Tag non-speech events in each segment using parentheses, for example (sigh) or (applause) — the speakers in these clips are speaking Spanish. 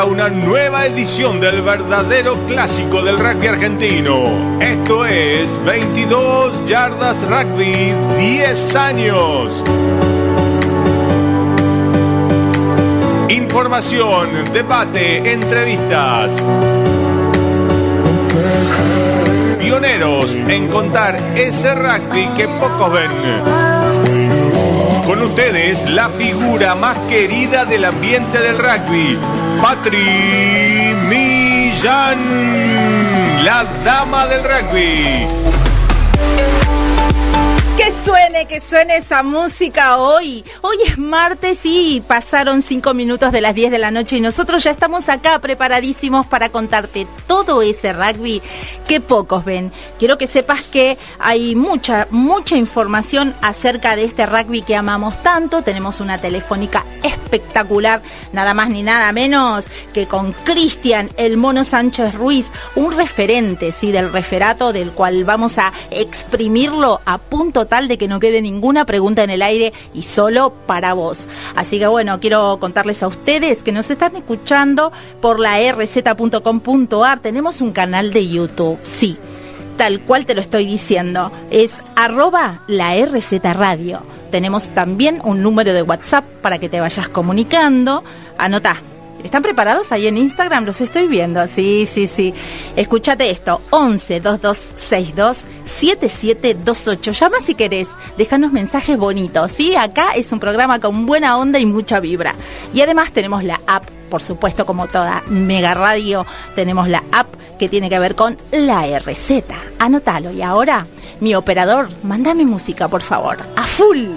una nueva edición del verdadero clásico del rugby argentino. Esto es 22 yardas rugby, 10 años. Información, debate, entrevistas. Pioneros en contar ese rugby que pocos ven. Con ustedes, la figura más querida del ambiente del rugby, Patri Millán, la dama del rugby. Que que suene esa música hoy. Hoy es martes y pasaron cinco minutos de las 10 de la noche y nosotros ya estamos acá preparadísimos para contarte todo ese rugby que pocos ven. Quiero que sepas que hay mucha, mucha información acerca de este rugby que amamos tanto. Tenemos una telefónica espectacular, nada más ni nada menos que con Cristian El Mono Sánchez Ruiz, un referente, sí, del referato del cual vamos a exprimirlo a punto tal de que no quede ninguna pregunta en el aire y solo para vos. Así que bueno, quiero contarles a ustedes que nos están escuchando por la rz.com.ar. Tenemos un canal de YouTube, sí, tal cual te lo estoy diciendo. Es arroba la RZ Radio. Tenemos también un número de WhatsApp para que te vayas comunicando. Anota ¿Están preparados ahí en Instagram? Los estoy viendo. Sí, sí, sí. Escúchate esto. 11 2262 7728. Llama si querés. Déjanos mensajes bonitos. Sí, acá es un programa con buena onda y mucha vibra. Y además tenemos la app por supuesto, como toda mega radio, tenemos la app que tiene que ver con la RZ. Anótalo. Y ahora, mi operador, mándame música, por favor. A full.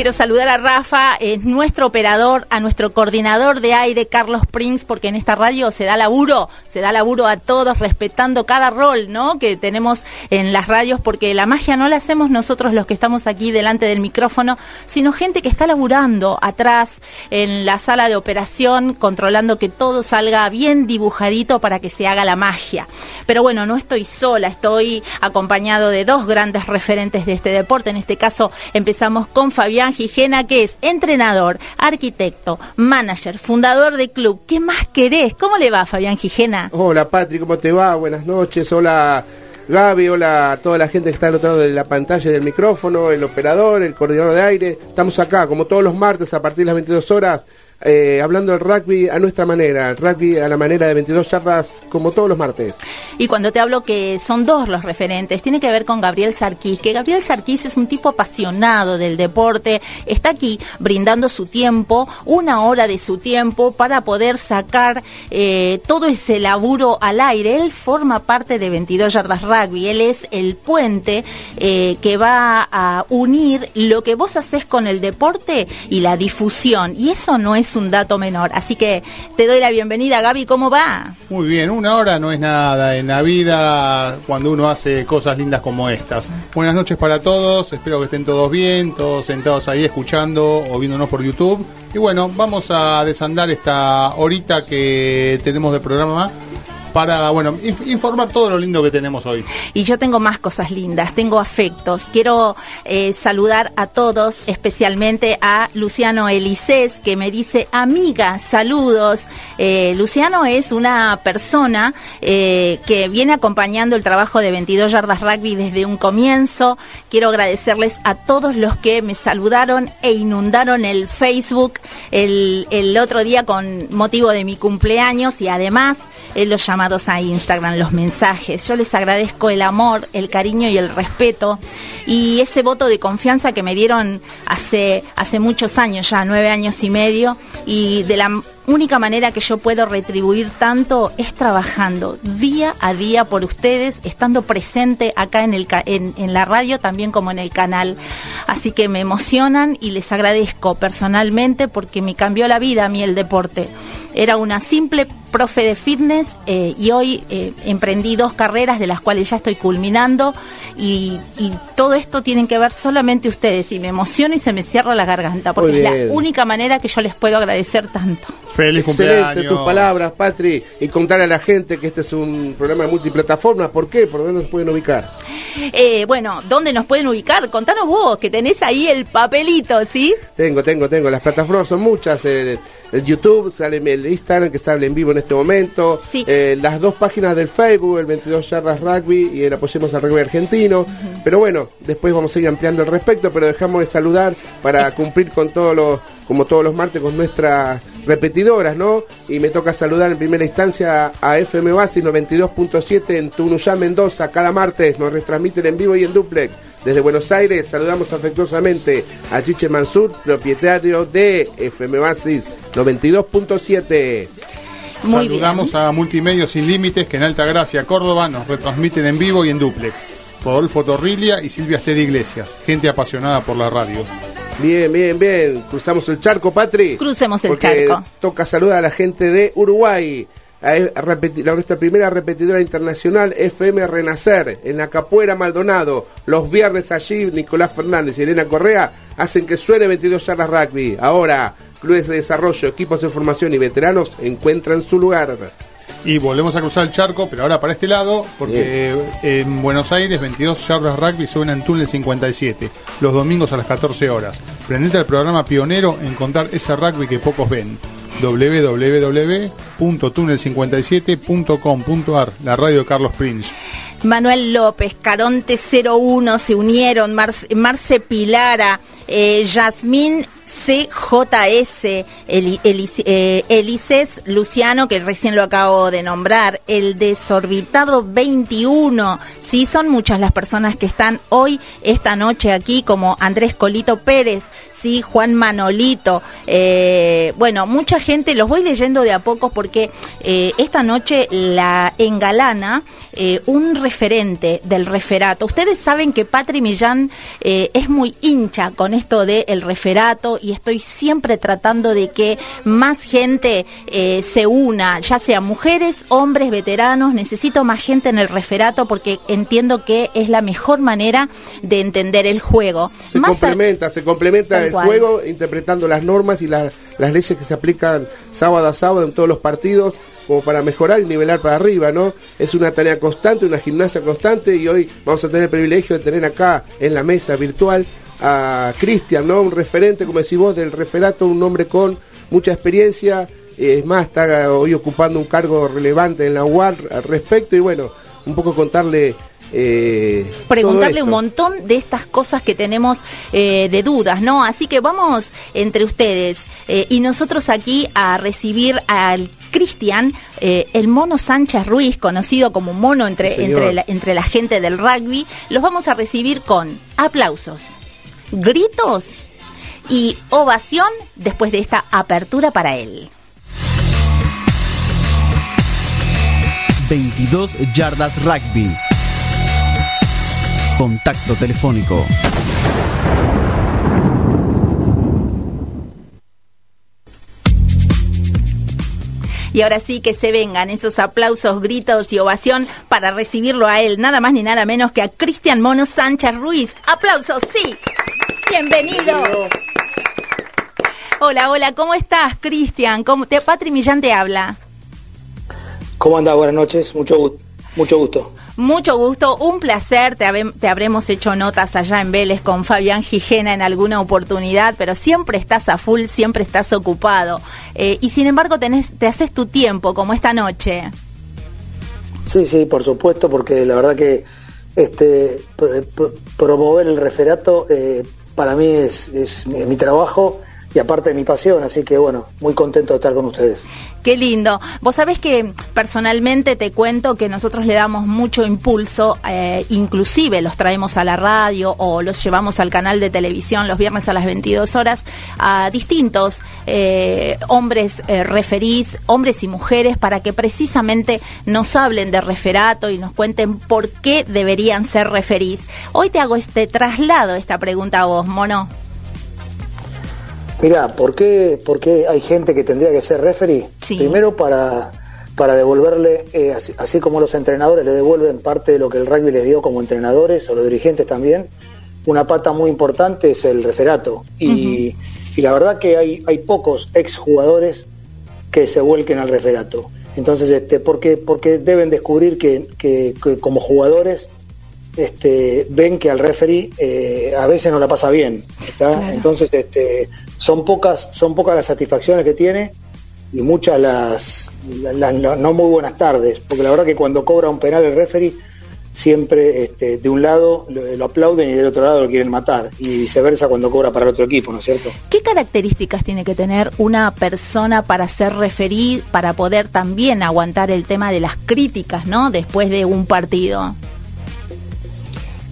Quiero saludar a Rafa, es nuestro operador, a nuestro coordinador de aire, Carlos Prince, porque en esta radio se da laburo, se da laburo a todos, respetando cada rol, ¿no? Que tenemos en las radios, porque la magia no la hacemos nosotros los que estamos aquí delante del micrófono, sino gente que está laburando atrás en la sala de operación, controlando que todo salga bien dibujadito para que se haga la magia. Pero bueno, no estoy sola, estoy acompañado de dos grandes referentes de este deporte. En este caso empezamos con Fabián Gijena, que es entrenador, arquitecto, manager, fundador de club. ¿Qué más querés? ¿Cómo le va, Fabián Gijena? Hola, Patri, ¿cómo te va? Buenas noches. Hola, Gaby. Hola a toda la gente que está al otro lado de la pantalla del micrófono, el operador, el coordinador de aire. Estamos acá, como todos los martes, a partir de las 22 horas eh, hablando del rugby a nuestra manera, el rugby a la manera de 22 yardas como todos los martes. Y cuando te hablo que son dos los referentes, tiene que ver con Gabriel Sarquís, que Gabriel Sarquís es un tipo apasionado del deporte, está aquí brindando su tiempo, una hora de su tiempo para poder sacar eh, todo ese laburo al aire. Él forma parte de 22 yardas rugby, él es el puente eh, que va a unir lo que vos haces con el deporte y la difusión. Y eso no es un dato menor. Así que te doy la bienvenida, Gaby, ¿cómo va? Muy bien, una hora no es nada en la vida cuando uno hace cosas lindas como estas. Buenas noches para todos, espero que estén todos bien, todos sentados ahí escuchando o viéndonos por YouTube. Y bueno, vamos a desandar esta horita que tenemos de programa para, bueno, informar todo lo lindo que tenemos hoy. Y yo tengo más cosas lindas, tengo afectos. Quiero eh, saludar a todos, especialmente a Luciano Elisés, que me dice, amiga, saludos. Eh, Luciano es una persona eh, que viene acompañando el trabajo de 22 Yardas Rugby desde un comienzo. Quiero agradecerles a todos los que me saludaron e inundaron el Facebook el, el otro día con motivo de mi cumpleaños y además los llamaron a Instagram, los mensajes. Yo les agradezco el amor, el cariño y el respeto y ese voto de confianza que me dieron hace, hace muchos años, ya nueve años y medio, y de la única manera que yo puedo retribuir tanto es trabajando día a día por ustedes, estando presente acá en, el, en, en, la radio, también como en el canal. Así que me emocionan y les agradezco personalmente porque me cambió la vida a mí el deporte. Era una simple profe de fitness eh, y hoy eh, emprendí dos carreras de las cuales ya estoy culminando y, y, todo esto tienen que ver solamente ustedes y me emociono y se me cierra la garganta porque es la única manera que yo les puedo agradecer tanto. Feliz Excelente cumpleaños. tus palabras, Patri, y contar a la gente que este es un programa de multiplataformas. ¿Por qué? ¿Por dónde nos pueden ubicar? Eh, bueno, ¿dónde nos pueden ubicar? Contanos vos, que tenés ahí el papelito, ¿sí? Tengo, tengo, tengo. Las plataformas son muchas. El, el YouTube, sale el Instagram que sale en vivo en este momento. Sí. Eh, las dos páginas del Facebook, el 22 Yardas Rugby y el Apoyemos al Rugby Argentino. Pero bueno, después vamos a ir ampliando al respecto, pero dejamos de saludar para cumplir con todos los, como todos los martes, con nuestras repetidoras, ¿no? Y me toca saludar en primera instancia a FM Basis 92.7 en Tunuyá, Mendoza. Cada martes nos retransmiten en vivo y en duplex. Desde Buenos Aires saludamos afectuosamente a Chiche Mansur, propietario de FM Basis 92.7. Muy Saludamos a Multimedios Sin Límites que en Alta Gracia, Córdoba, nos retransmiten en vivo y en duplex. Rodolfo Torrilia y Silvia Esther Iglesias, gente apasionada por la radio. Bien, bien, bien. Cruzamos el charco, Patri. Crucemos el Porque charco. Toca saludar a la gente de Uruguay. A, la- nuestra primera repetidora internacional, FM Renacer, en la Capuera Maldonado. Los viernes allí, Nicolás Fernández y Elena Correa hacen que suene 22 yardas rugby. Ahora, clubes de desarrollo, equipos de formación y veteranos encuentran su lugar. Y volvemos a cruzar el charco, pero ahora para este lado, porque en Buenos Aires 22 yardas rugby suena en Túnel 57, los domingos a las 14 horas. Prendete al programa pionero en contar ese rugby que pocos ven. www.tunel57.com.ar, la radio de Carlos Prince. Manuel López, Caronte 01 se unieron, Marce, Marce Pilara, eh, CJS, Elis- eh, Luciano, que recién lo acabo de nombrar, el desorbitado 21. Sí, son muchas las personas que están hoy, esta noche aquí, como Andrés Colito Pérez, sí, Juan Manolito, eh, bueno, mucha gente, los voy leyendo de a poco porque eh, esta noche la engalana un referente del referato. Ustedes saben que Patri Millán es muy hincha con esto del referato y estoy siempre tratando de que más gente eh, se una, ya sea mujeres, hombres, veteranos, necesito más gente en el referato porque entiendo que es la mejor manera de entender el juego. Se Más complementa, se complementa el cual. juego interpretando las normas y la- las leyes que se aplican sábado a sábado en todos los partidos como para mejorar y nivelar para arriba, ¿no? Es una tarea constante, una gimnasia constante y hoy vamos a tener el privilegio de tener acá en la mesa virtual a Cristian, ¿no? Un referente, como decís vos, del referato, un hombre con mucha experiencia, eh, es más, está hoy ocupando un cargo relevante en la UAR al respecto y bueno, un poco contarle... eh, preguntarle un montón de estas cosas que tenemos eh, de dudas, ¿no? Así que vamos entre ustedes eh, y nosotros aquí a recibir al Cristian, el mono Sánchez Ruiz, conocido como mono entre, Sí, señor. entre, la, entre la gente del rugby, los vamos a recibir con aplausos, gritos y ovación después de esta apertura para él. 22 yardas rugby. Contacto telefónico. Y ahora sí que se vengan esos aplausos, gritos y ovación para recibirlo a él, nada más ni nada menos que a Cristian Mono Sánchez Ruiz. Aplausos, sí. Bienvenido. Hola, hola, ¿cómo estás, Cristian? ¿Cómo te Patri Millán te habla? ¿Cómo andás? Buenas noches, mucho, gu- mucho gusto. Mucho gusto, un placer. Te, habe- te habremos hecho notas allá en Vélez con Fabián Gijena en alguna oportunidad, pero siempre estás a full, siempre estás ocupado. Eh, y sin embargo, tenés, te haces tu tiempo, como esta noche. Sí, sí, por supuesto, porque la verdad que este pr- pr- promover el referato eh, para mí es, es mi, mi trabajo y aparte de mi pasión, así que bueno, muy contento de estar con ustedes. Qué lindo. Vos sabés que personalmente te cuento que nosotros le damos mucho impulso, eh, inclusive los traemos a la radio o los llevamos al canal de televisión los viernes a las 22 horas a distintos eh, hombres eh, referís, hombres y mujeres, para que precisamente nos hablen de referato y nos cuenten por qué deberían ser referís. Hoy te hago este traslado, esta pregunta a vos, Mono. Mira, ¿por qué, ¿por qué hay gente que tendría que ser referee? Sí. Primero para, para devolverle, eh, así, así como los entrenadores le devuelven parte de lo que el rugby les dio como entrenadores o los dirigentes también, una pata muy importante es el referato. Y, y la verdad que hay, hay pocos exjugadores que se vuelquen al referato. Entonces, este, porque, porque deben descubrir que, que- que como jugadores este, ven que al referee eh, a veces no la pasa bien. Entonces, este, son pocas, son pocas las satisfacciones que tiene y muchas las, las- las no- no muy buenas tardes, porque la verdad que cuando cobra un penal el referee siempre este, de un lado lo, lo aplauden y del otro lado lo quieren matar y viceversa cuando cobra para el otro equipo, ¿no es cierto? ¿Qué características tiene que tener una persona para ser referí, para poder también aguantar el tema de las críticas, ¿no? Después de un partido.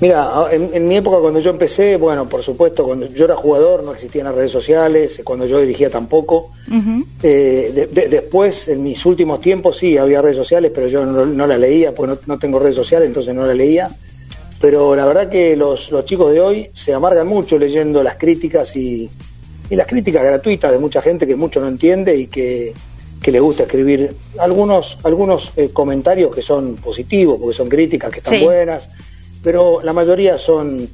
Mira, en, en mi época cuando yo empecé, bueno, por supuesto, cuando yo era jugador no existían las redes sociales, cuando yo dirigía tampoco. Eh, de- de- después, en mis últimos tiempos, sí, había redes sociales, pero yo no, no las leía, porque no, no tengo redes sociales, entonces no las leía. Pero la verdad que los, los chicos de hoy se amargan mucho leyendo las críticas y, y las críticas gratuitas de mucha gente que mucho no entiende y que, que le gusta escribir algunos, algunos eh, comentarios que son positivos, porque son críticas que están Sí. buenas, pero la mayoría son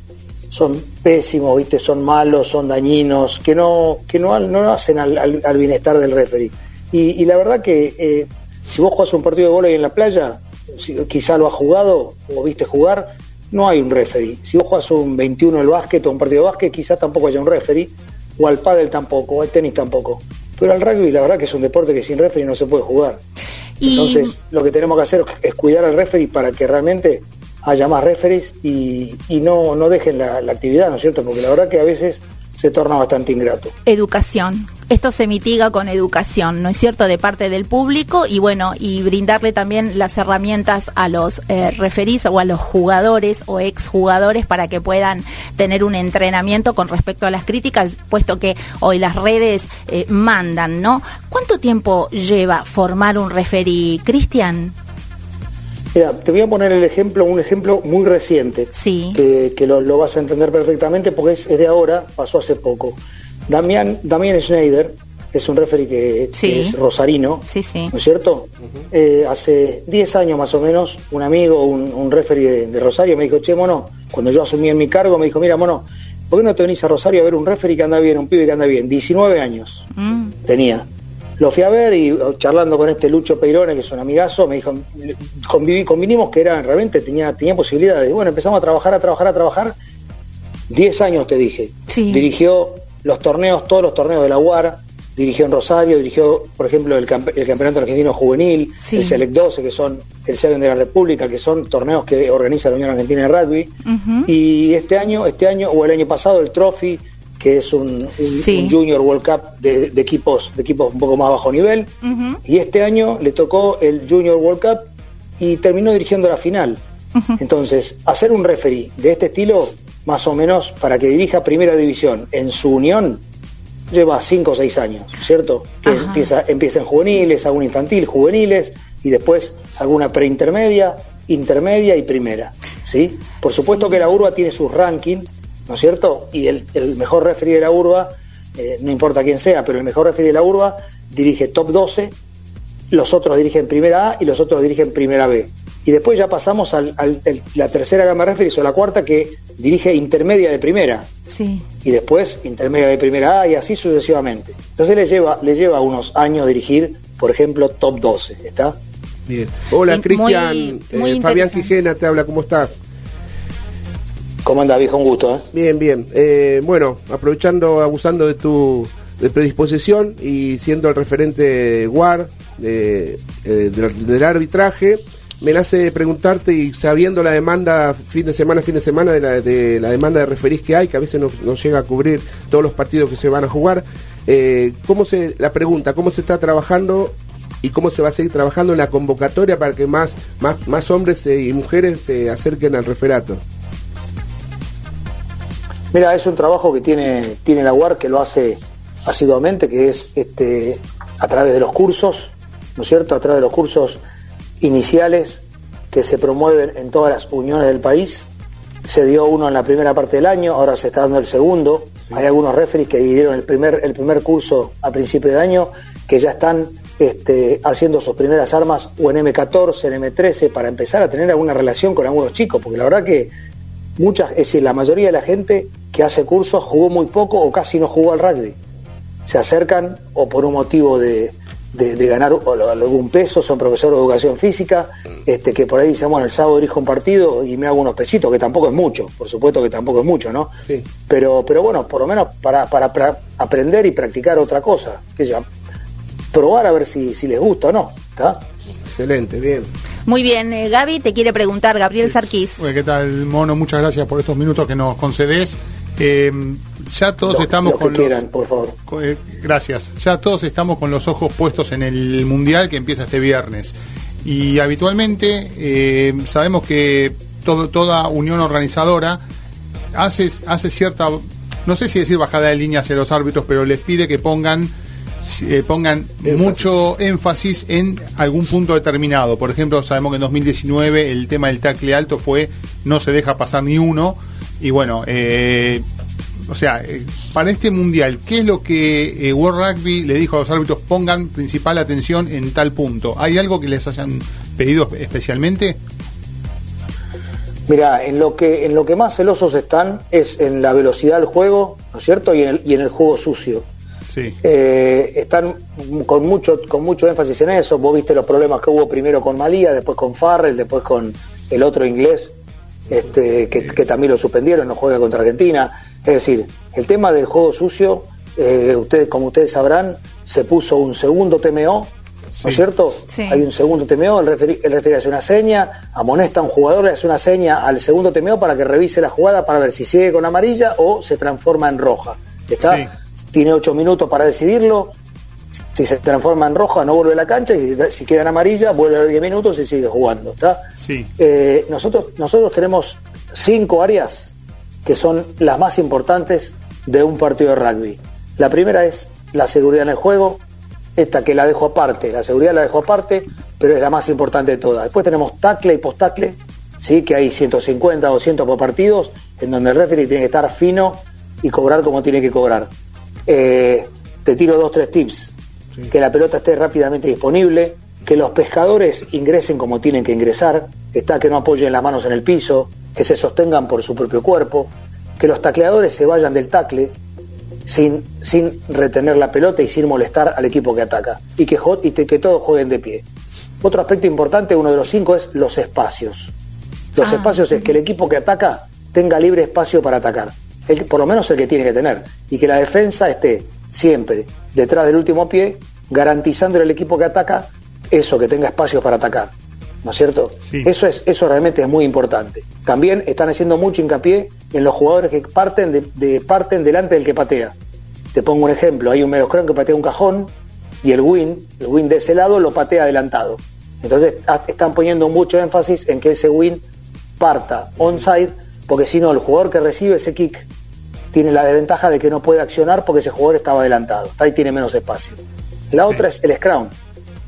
son pésimos, ¿viste? son malos, son dañinos, que no, que no, no hacen al, al- al bienestar del referee. Y, y la verdad que eh, si vos jugás un partido de vóley en la playa, si- quizá lo has jugado o viste jugar, no hay un referee. Si vos jugás un 21 del básquet o un partido de básquet, quizá tampoco haya un referee, o al pádel tampoco, o al tenis tampoco. Pero al rugby la verdad que es un deporte que sin referee no se puede jugar. Y- Entonces, lo que tenemos que hacer es cuidar al referee para que realmente haya más referees y, y no, no dejen la, la actividad, ¿no es cierto? Porque la verdad que a veces se torna bastante ingrato. Educación. Esto se mitiga con educación, ¿no es cierto?, de parte del público y bueno, y brindarle también las herramientas a los eh, referís o a los jugadores o exjugadores para que puedan tener un entrenamiento con respecto a las críticas, puesto que hoy las redes eh, mandan, ¿no? ¿Cuánto tiempo lleva formar un referí, Cristian? Mira, te voy a poner el ejemplo, un ejemplo muy reciente, Sí. que, que lo, lo vas a entender perfectamente porque es, es de ahora, pasó hace poco. Damián, Damián Schneider es un referee que, Sí. que es rosarino, Sí, sí. ¿no es cierto? Eh, hace 10 años más o menos, un amigo, un, un referee de, de Rosario me dijo, che, mono, cuando yo asumí en mi cargo, me dijo, mira, mono, ¿por qué no te venís a Rosario a ver un referee que anda bien, un pibe que anda bien? 19 años Mm. tenía. Lo fui a ver y oh, charlando con este Lucho Peirone, que es un amigazo, me dijo, conviví- convinimos que era, realmente tenía, tenía posibilidades. Bueno, empezamos a trabajar, a trabajar, a trabajar. 10 años te dije. Sí. Dirigió los torneos, todos los torneos de la UAR, dirigió en Rosario, dirigió, por ejemplo, el, campe- el Campeonato Argentino Juvenil, Sí. el Select 12, que son el Seven de la República, que son torneos que organiza la Unión Argentina de Rugby. Y este año, este año o el año pasado, el Trophy, que es un, un- Sí. un Junior World Cup de, de equipos, de equipos un poco más bajo nivel. Y este año le tocó el Junior World Cup y terminó dirigiendo la final. Entonces, hacer un referee de este estilo, más o menos, para que dirija primera división en su unión, lleva 5 o 6 años, ¿cierto? Que Ajá. empieza, empieza en juveniles, alguna infantil, juveniles, y después alguna preintermedia, intermedia y primera. ¿sí? Por supuesto que la urba tiene sus rankings, ¿no es cierto? Y el, el mejor referee de la urba, eh, no importa quién sea, pero el mejor referee de la urba dirige top 12, los otros dirigen primera A y los otros dirigen primera B. Y después ya pasamos a la tercera gama de referees o la cuarta que dirige intermedia de primera Sí. y después intermedia de primera A y así sucesivamente. Entonces le lleva, le lleva unos años dirigir, por ejemplo, top 12, ¿está? Bien. Hola, Cristian. Eh, Fabián. Quijena te habla, ¿cómo estás? ¿Cómo anda, viejo? Un gusto, ¿eh? Bien, bien. Eh, bueno, aprovechando, abusando de tu de predisposición y siendo el referente WAR de, eh, del, del arbitraje, me nace preguntarte y sabiendo la demanda fin de semana, fin de semana de la, de la demanda de referís que hay, que a veces no, no llega a cubrir todos los partidos que se van a jugar, eh, ¿cómo se, la pregunta, cómo se está trabajando y cómo se va a seguir trabajando en la convocatoria para que más, más, más hombres eh, y mujeres se acerquen al referato? Mira, es un trabajo que tiene, tiene la UAR que lo hace asiduamente, que es este, a través de los cursos, ¿no es cierto? A través de los cursos iniciales que se promueven en todas las uniones del país. Se dio uno en la primera parte del año, ahora se está dando el segundo. Hay algunos referees que dieron el primer, el primer curso a principio de año que ya están este, haciendo sus primeras armas o en M14, en M13, para empezar a tener alguna relación con algunos chicos, porque la verdad que muchas, es decir, la mayoría de la gente que hace cursos jugó muy poco o casi no jugó al rugby. Se acercan o por un motivo de, de, de ganar algún peso, son profesores de educación física, este, que por ahí dicen, bueno, el sábado dirijo un partido y me hago unos pesitos, que tampoco es mucho, por supuesto que tampoco es mucho, ¿no? Sí. Pero, pero bueno, por lo menos para, para, aprender y practicar otra cosa, que ya probar a ver si, si les gusta o no, ¿está? Excelente, bien. Muy bien, eh, Gaby te quiere preguntar, Gabriel Sarquís. Bueno, ¿Qué tal, Mono? Muchas gracias por estos minutos que nos concedes. Eh, ya todos Lo- estamos lo que con los... quieran, por favor. eh, gracias. Ya todos estamos con los ojos puestos en el Mundial que empieza este viernes. Y habitualmente eh, sabemos que todo- toda unión organizadora hace, hace cierta, no sé si decir bajada de línea hacia los árbitros, pero les pide que pongan eh, pongan Énfasis. mucho énfasis en algún punto determinado. Por ejemplo, sabemos que en 2019 el tema del tackle alto fue no se deja pasar ni uno. Y bueno, eh, o sea, eh, para este mundial, ¿qué es lo que World Rugby le dijo a los árbitros? Pongan principal atención en tal punto. ¿Hay algo que les hayan pedido especialmente? Mira, en lo que en lo que más celosos están es en la velocidad del juego, ¿no es cierto? Y en el, y en el juego sucio. Sí. Eh, están con mucho con mucho énfasis en eso. Vos viste los problemas que hubo primero con Malía, después con Farrell, después con el otro inglés, este, que, que también lo suspendieron, no juega contra Argentina. Es decir, el tema del juego sucio, eh, ustedes, como ustedes sabrán, se puso un segundo TMO, ¿no es cierto? Sí. Hay un segundo TMO, el referí, el referí hace una seña, amonesta a un jugador, le hace una seña al segundo TMO para que revise la jugada para ver si sigue con amarilla o se transforma en roja. ¿Está? Sí. Tiene ocho minutos para decidirlo. Si se transforma en roja, no vuelve a la cancha. Y si, si queda en amarilla, vuelve a los 10 minutos y sigue jugando. ¿está? Sí. Eh, nosotros, nosotros tenemos cinco áreas que son las más importantes de un partido de rugby. La primera es la seguridad en el juego, esta que la dejo aparte, la seguridad la dejo aparte, pero es la más importante de todas. Después tenemos tackle y post-tackle, ¿sí? que hay 150 o 200 por partidos, en donde el referee tiene que estar fino y cobrar como tiene que cobrar. Eh, te tiro dos, tres tips. Que la pelota esté rápidamente disponible, que los pescadores ingresen como tienen que ingresar, está que no apoyen las manos en el piso, que se sostengan por su propio cuerpo, que los tacleadores se vayan del tacle sin, sin retener la pelota y sin molestar al equipo que ataca, y que, y te- que todos jueguen de pie. Otro aspecto importante, uno de los cinco, es los espacios. Los Ah. espacios es que el equipo que ataca tenga libre espacio para atacar, el- por lo menos el que tiene que tener, y que la defensa esté siempre detrás del último pie, garantizando al equipo que ataca eso, que tenga espacio para atacar. ¿No es cierto? Sí. Eso, es, eso realmente es muy importante. También están haciendo mucho hincapié en los jugadores que parten, de, de- parten delante del que patea. Te pongo un ejemplo, hay un mediocrón que patea un cajón y el win, el win de ese lado lo patea adelantado. Entonces están poniendo mucho énfasis en que ese win parta onside, porque si no el jugador que recibe ese kick tiene la desventaja de que no puede accionar porque ese jugador estaba adelantado, ahí tiene menos espacio. La otra es el scrum.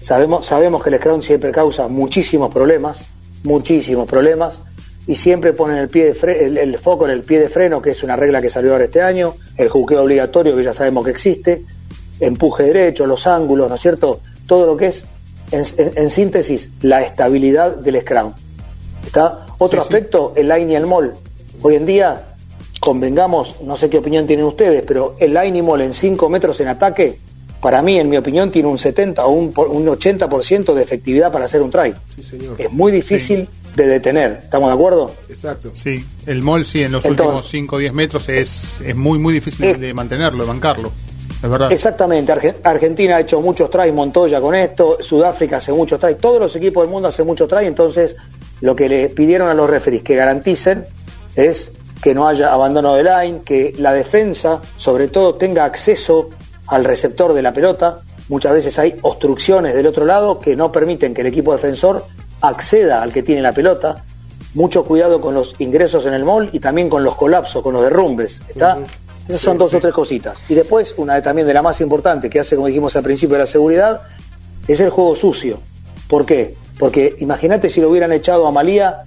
Sabemos, sabemos que el scrum siempre causa muchísimos problemas, muchísimos problemas, y siempre ponen el, pie de fre- el, el foco en el pie de freno, que es una regla que salió ahora este año, el juqueo obligatorio, que ya sabemos que existe, empuje derecho, los ángulos, ¿no es cierto? Todo lo que es, en, en- en síntesis, la estabilidad del scrum. ¿Está? Otro Sí, sí. aspecto, el line y el mall. Hoy en día, convengamos, no sé qué opinión tienen ustedes, pero el line y mall en 5 metros en ataque, para mí, en mi opinión, tiene un 70 o un, por- un 80% de efectividad para hacer un try. Sí, señor. Es muy difícil de detener. ¿Estamos de acuerdo? Exacto. Sí, el mall sí, en los Entonces- últimos 5 o 10 metros es, es muy, muy difícil de mantenerlo, de bancarlo. Es verdad. Exactamente, Arge- Argentina ha hecho muchos tries, Montoya con esto, Sudáfrica hace muchos tries, todos los equipos del mundo hacen muchos tries, entonces lo que le pidieron a los referees que garanticen es que no haya abandono de line, que la defensa sobre todo tenga acceso al receptor de la pelota, muchas veces hay obstrucciones del otro lado que no permiten que el equipo defensor acceda al que tiene la pelota, mucho cuidado con los ingresos en el mall y también con los colapsos, con los derrumbes, ¿está? Esas son Sí, dos sí. o tres cositas. Y después, una de, también de la más importante que hace, como dijimos al principio, de la seguridad, es el juego sucio. ¿Por qué? Porque imagínate si lo hubieran echado a Malía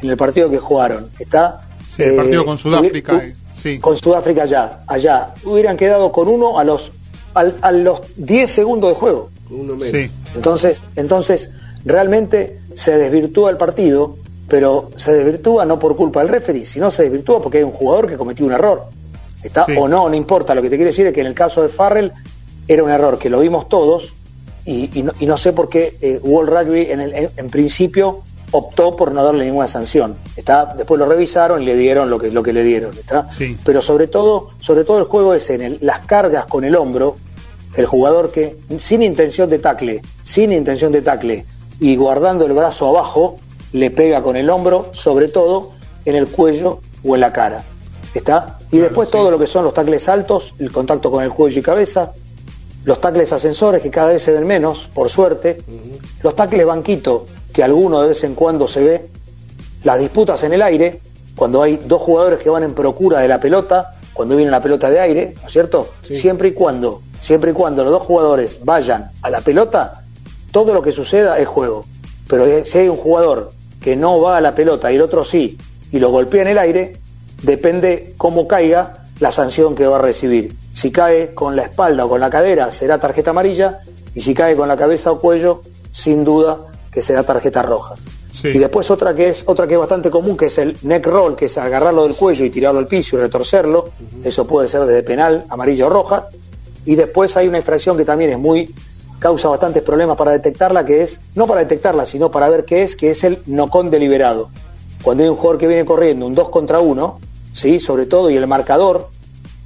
en el partido que jugaron. ¿Está? Sí, el partido con Sudáfrica, hubi- eh, sí. Con Sudáfrica allá, allá. Hubieran quedado con uno a los, al- a los 10 segundos de juego. Uno menos. Sí, Entonces, entonces realmente se desvirtúa el partido, pero se desvirtúa no por culpa del referee, sino se desvirtúa porque hay un jugador que cometió un error. ¿Está? Sí. O no, no importa. Lo que te quiero decir es que en el caso de Farrell era un error que lo vimos todos, y, y no, y no sé por qué eh, World Rugby en, el- en- en principio optó por no darle ninguna sanción. Está, después lo revisaron y le dieron lo que, lo que le dieron. ¿está? Sí. Pero sobre todo, sobre todo el juego es en el- las cargas con el hombro, el jugador que sin intención de tacle, sin intención de tacle y guardando el brazo abajo, le pega con el hombro, sobre todo en el cuello o en la cara. ¿Está? Y después todo lo que son los tacles altos, el contacto con el cuello y cabeza, los tacles ascensores que cada vez se ven menos, por suerte, los tacles banquito, que alguno de vez en cuando se ve, las disputas en el aire, cuando hay dos jugadores que van en procura de la pelota, cuando viene la pelota de aire, ¿no es cierto? Siempre y cuando, siempre y cuando los dos jugadores vayan a la pelota, todo lo que suceda es juego. Pero eh, si hay un jugador que no va a la pelota y el otro sí, y lo golpea en el aire, depende cómo caiga la sanción que va a recibir. Si cae con la espalda o con la cadera, será tarjeta amarilla, y si cae con la cabeza o cuello, sin duda que será tarjeta roja. Sí. Y después otra que es otra que es bastante común, que es el neck roll, que es agarrarlo del cuello y tirarlo al piso y retorcerlo. Eso puede ser desde penal, amarilla o roja. Y después hay una infracción que también es muy causa bastantes problemas para detectarla, que es no para detectarla, sino para ver qué es, que es el no con deliberado. Cuando hay un jugador que viene corriendo un 2 contra 1, sí, sobre todo y el marcador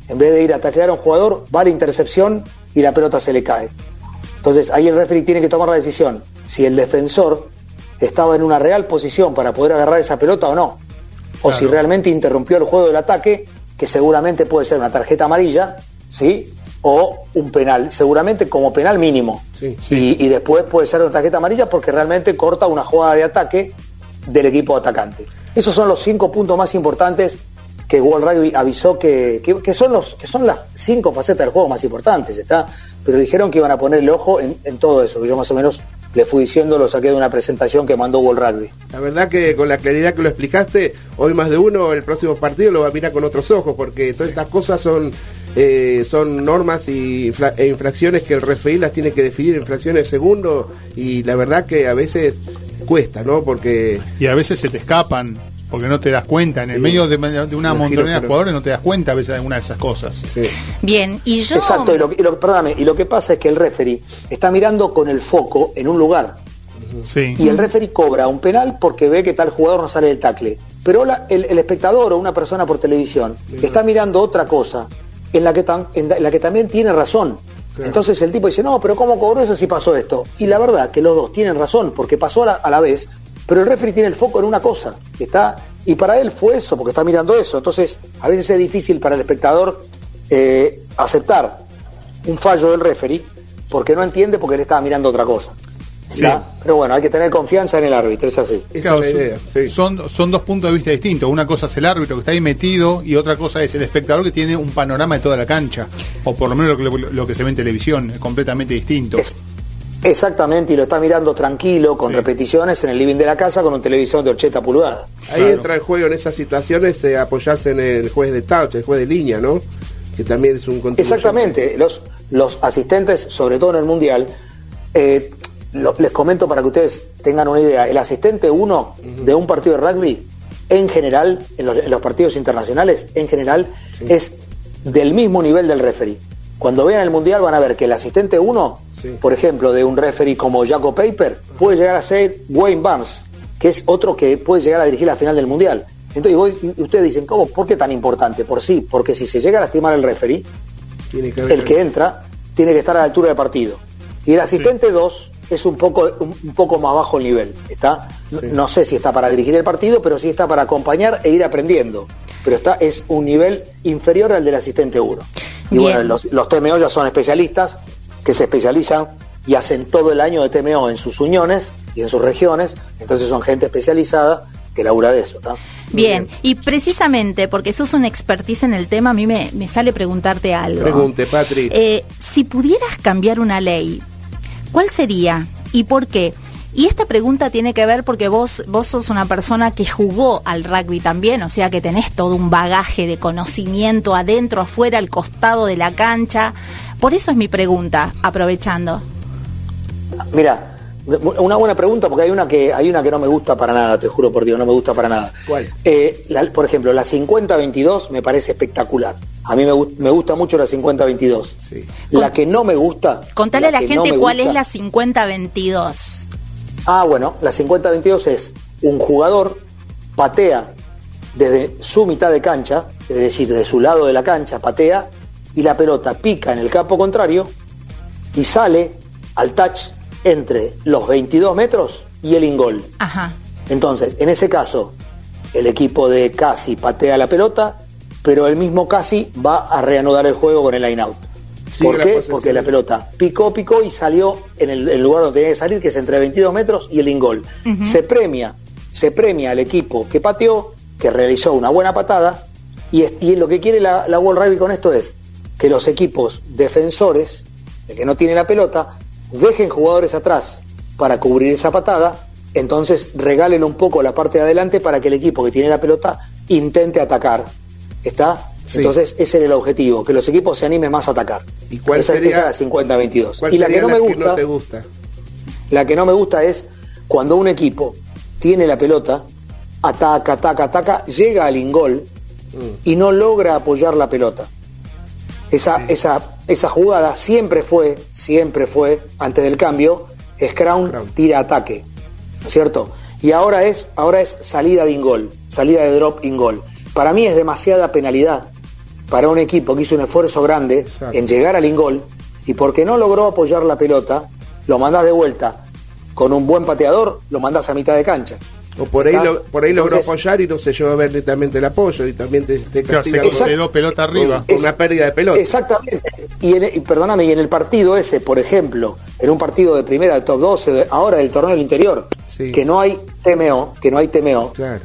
en vez de ir a taclear a un jugador, va a la intercepción y la pelota se le cae. Entonces ahí el referee tiene que tomar la decisión si el defensor estaba en una real posición para poder agarrar esa pelota o no. O Claro. si realmente interrumpió el juego del ataque, que seguramente puede ser una tarjeta amarilla, ¿sí? O un penal, seguramente como penal mínimo. Sí. Y, y después puede ser una tarjeta amarilla porque realmente corta una jugada de ataque del equipo atacante. Esos son los cinco puntos más importantes que World Rugby avisó que, que, que son los que son las cinco facetas del juego más importantes, ¿está? Pero dijeron que iban a ponerle ojo en, en todo eso, que yo más o menos le fui diciendo, lo saqué de una presentación que mandó World Rugby. La verdad que con la claridad que lo explicaste, hoy más de uno el próximo partido lo va a mirar con otros ojos, porque todas estas cosas son eh, son normas y infra- e infracciones que el referí las tiene que definir en fracciones de segundo y la verdad que a veces cuesta, ¿no? Porque Y a veces se te escapan porque no te das cuenta. En el Sí. medio de, de una montonera de pero- jugadores no te das cuenta a veces de alguna de esas cosas. sí, Bien, y yo... Exacto, y lo, y lo- perdóname, y lo que pasa es que el referee está mirando con el foco en un lugar Sí. y el referee cobra un penal porque ve que tal jugador no sale del tacle. Pero la- el, el espectador o una persona por televisión está mirando otra cosa en la que, tam- en la- en la que también tiene razón. Entonces el tipo dice, no, pero ¿cómo cobró eso si pasó esto? Y la verdad que los dos tienen razón porque pasó a la, a la vez, pero el referee tiene el foco en una cosa. Está, y para él fue eso, porque está mirando eso. Entonces a veces es difícil para el espectador eh, aceptar un fallo del referee porque no entiende porque él estaba mirando otra cosa. Sí. Pero bueno, hay que tener confianza en el árbitro, es así. esa Claro, es la idea. son, sí. son, son dos puntos de vista distintos. Una cosa es el árbitro que está ahí metido y otra cosa es el espectador que tiene un panorama de toda la cancha. O por lo menos lo que, lo que se ve en televisión, es completamente distinto. Es- exactamente, y lo está mirando tranquilo, con Sí. repeticiones en el living de la casa con un televisor de 80 pulgadas. Ahí Claro. entra el juego en esas situaciones eh, apoyarse en el juez de touch, el juez de línea, ¿no? Que también es un. Exactamente, los, los asistentes, sobre todo en el Mundial, eh, lo- les comento para que ustedes tengan una idea, el asistente 1 de un partido de rugby, en general, en los, en los partidos internacionales, en general, es del mismo nivel del referee. Cuando vean el Mundial van a ver que el asistente 1, Sí. por ejemplo, de un referee como Jaco Paper, puede llegar a ser Wayne Barnes, que es otro que puede llegar a dirigir la final del Mundial. Entonces, y vos- y ustedes dicen, ¿cómo? ¿Por qué tan importante? Por sí, porque si se llega a lastimar el referee, Tiene que haber- el que entra tiene que estar a la altura del partido. Y el asistente 2 es un poco, un, un poco más bajo el nivel. ¿está? No- No sé si está para dirigir el partido, pero sí está para acompañar e ir aprendiendo. Pero está, es un nivel inferior al del asistente 1. Y Bien. bueno, los, los TMO ya son especialistas que se especializan y hacen todo el año de TMO en sus uniones y en sus regiones. Entonces son gente especializada que labura de eso. ¿está? Bien, y precisamente porque sos un expertise en el tema, a mí me, me sale preguntarte algo. Pregunte, Patri. Eh, si pudieras cambiar una ley, ¿cuál sería y por qué? Y esta pregunta tiene que ver porque vos, vos sos una persona que jugó al rugby también, o sea que tenés todo un bagaje de conocimiento adentro, afuera, al costado de la cancha. Por eso es mi pregunta, aprovechando. Mira, Una buena pregunta porque hay una que hay una que no me gusta para nada, te juro por Dios, no me gusta para nada. ¿Cuál? Eh, la- por ejemplo, la 50-22 me parece espectacular. A mí me, gu- me gusta mucho la 50-22. Sí. La que no me gusta... Contale a la gente no cuál es la 50-22. Ah, bueno, la 50-22 es un jugador patea desde su mitad de cancha, es decir, de su lado de la cancha, patea y la pelota pica en el campo contrario y sale al touch entre los 22 metros y el ingol. Ajá. Entonces, en ese caso, el equipo de Casi patea la pelota, pero el mismo Casi va a reanudar el juego con el line out. Sigue ¿Por qué? Porque la pelota picó, picó y salió en el, el lugar donde tenía que salir, que es entre 22 metros y el ingol. Se premia, se premia al equipo que pateó, que realizó una buena patada, y, es- y lo que quiere la, la World Rugby con esto es que los equipos defensores, el que no tiene la pelota, dejen jugadores atrás para cubrir esa patada, entonces regalen un poco la parte de adelante para que el equipo que tiene la pelota intente atacar. ¿Está? Sí. Entonces ese era el objetivo, que los equipos se animen más a atacar. ¿Y cuál esa, sería- esa es la 50-22. ¿Cuál Y la que no la me gusta, no te gusta? la que no me gusta es cuando un equipo tiene la pelota, ataca, ataca, ataca, llega al ingol y no logra apoyar la pelota. Esa, esa, esa jugada siempre fue, siempre fue, antes del cambio, Scrum. tira ataque, ¿no es cierto? Y ahora es, ahora es salida de ingol, salida de drop ingol. Para mí es demasiada penalidad para un equipo que hizo un esfuerzo grande Exacto. en llegar al ingol y porque no logró apoyar la pelota, lo mandás de vuelta con un buen pateador, lo mandás a mitad de cancha. O por ahí, lo- por ahí logró apoyar y no se llevó a ver netamente el apoyo y también te, te se con- consideró pelota arriba. con una pérdida de pelota. Exactamente. Y, en- y perdóname, y en el partido ese, por ejemplo, en un partido de primera del top 12, de- ahora del torneo del interior, Sí. que no hay TMO, que no hay TMO, Claro.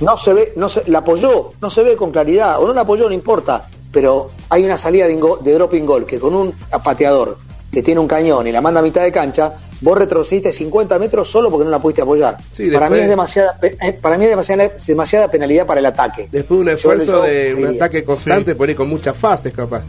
no se ve, no se, la apoyó, no se ve con claridad, o no la apoyó, no importa, pero hay una salida de, ingo- de dropping goal que con un pateador que tiene un cañón y la manda a mitad de cancha, vos retrocediste 50 metros solo porque no la pudiste apoyar. Sí, para mí es demasiada, eh, para mí es demasiada, demasiada penalidad para el ataque. Después de un esfuerzo yo de un ataque constante, por ahí con muchas fases capaz.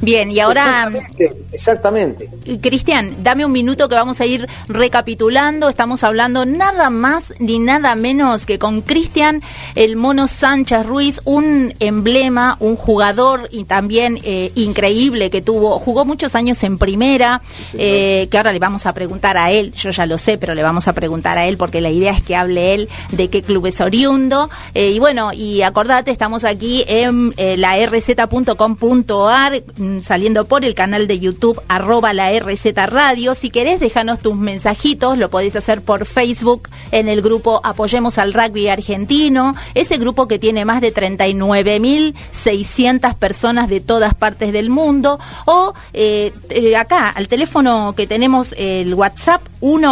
Bien, y ahora, Exactamente, exactamente. Cristian, dame un minuto que vamos a ir recapitulando. Estamos hablando nada más ni nada menos que con Cristian, el mono Sánchez Ruiz, un emblema, un jugador y también eh, increíble que tuvo, jugó muchos años en primera, eh, que ahora le vamos a preguntar a él, yo ya lo sé, pero le vamos a preguntar a él porque la idea es que hable él de qué club es oriundo. Eh, y bueno, y acordate, estamos aquí en la rz.com.ar, mm, saliendo por el canal de YouTube, arroba la RZ Radio. Si querés, déjanos tus mensajitos, lo podés hacer por Facebook, en el grupo Apoyemos al Rugby Argentino, ese grupo que tiene más de 39.600 personas de todas partes del mundo, o eh, eh, acá, al teléfono que tenemos, el WhatsApp 11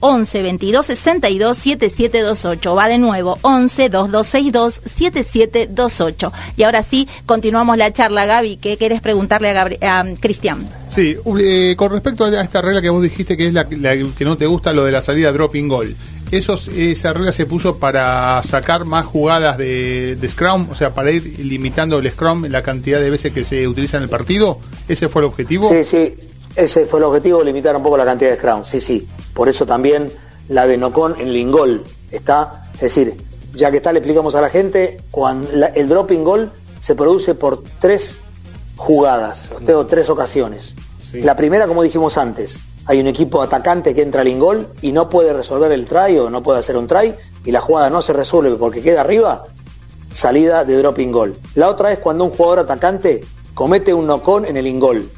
11 22 62 7728. Va de nuevo 11 2262 7728. Y ahora sí, continuamos la charla, Gaby. ¿Qué querés preguntarle a, Gabri- a Cristian? Sí, eh, con respecto a esta regla que vos dijiste que es la, la que no te gusta, lo de la salida dropping goal. Esos, esa regla se puso para sacar más jugadas de, de Scrum, o sea, para ir limitando el Scrum, la cantidad de veces que se utiliza en el partido. ¿Ese fue el objetivo? Sí, sí, ese fue el objetivo, limitar un poco la cantidad de scrum, sí, sí. Por eso también la de Nocon en Lingol está, es decir, ya que está, le explicamos a la gente, cuando la- el dropping goal se produce por tres jugadas, o sea, tres ocasiones. Sí. La primera, como dijimos antes, hay un equipo atacante que entra al ingol y no puede resolver el try o no puede hacer un try y la jugada no se resuelve porque queda arriba, salida de dropping goal. La otra es cuando un jugador atacante comete un knock-on en el ingol.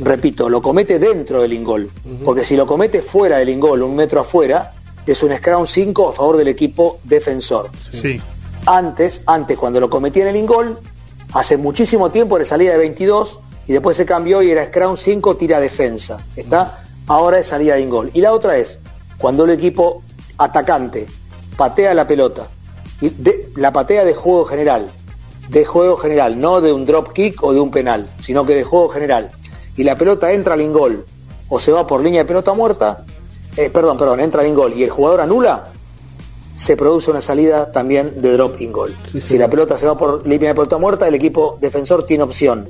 Repito, lo comete dentro del ingol, porque si lo comete fuera del ingol, un metro afuera, es un scrum 5 a favor del equipo defensor. Sí. Antes, antes cuando lo cometía en el ingol, hace muchísimo tiempo era salida de 22 y después se cambió y era scrum 5 tira defensa. ¿Está? Ahora es salida de ingol. Y la otra es cuando el equipo atacante patea la pelota, y de- la patea de juego general, de juego general, no de un drop kick o de un penal, sino que de juego general. Y la pelota entra al ingol o se va por línea de pelota muerta, eh, perdón, perdón, entra al ingol y el jugador anula, se produce una salida también de drop in goal. Sí, si la pelota se va por línea de pelota muerta, el equipo defensor tiene opción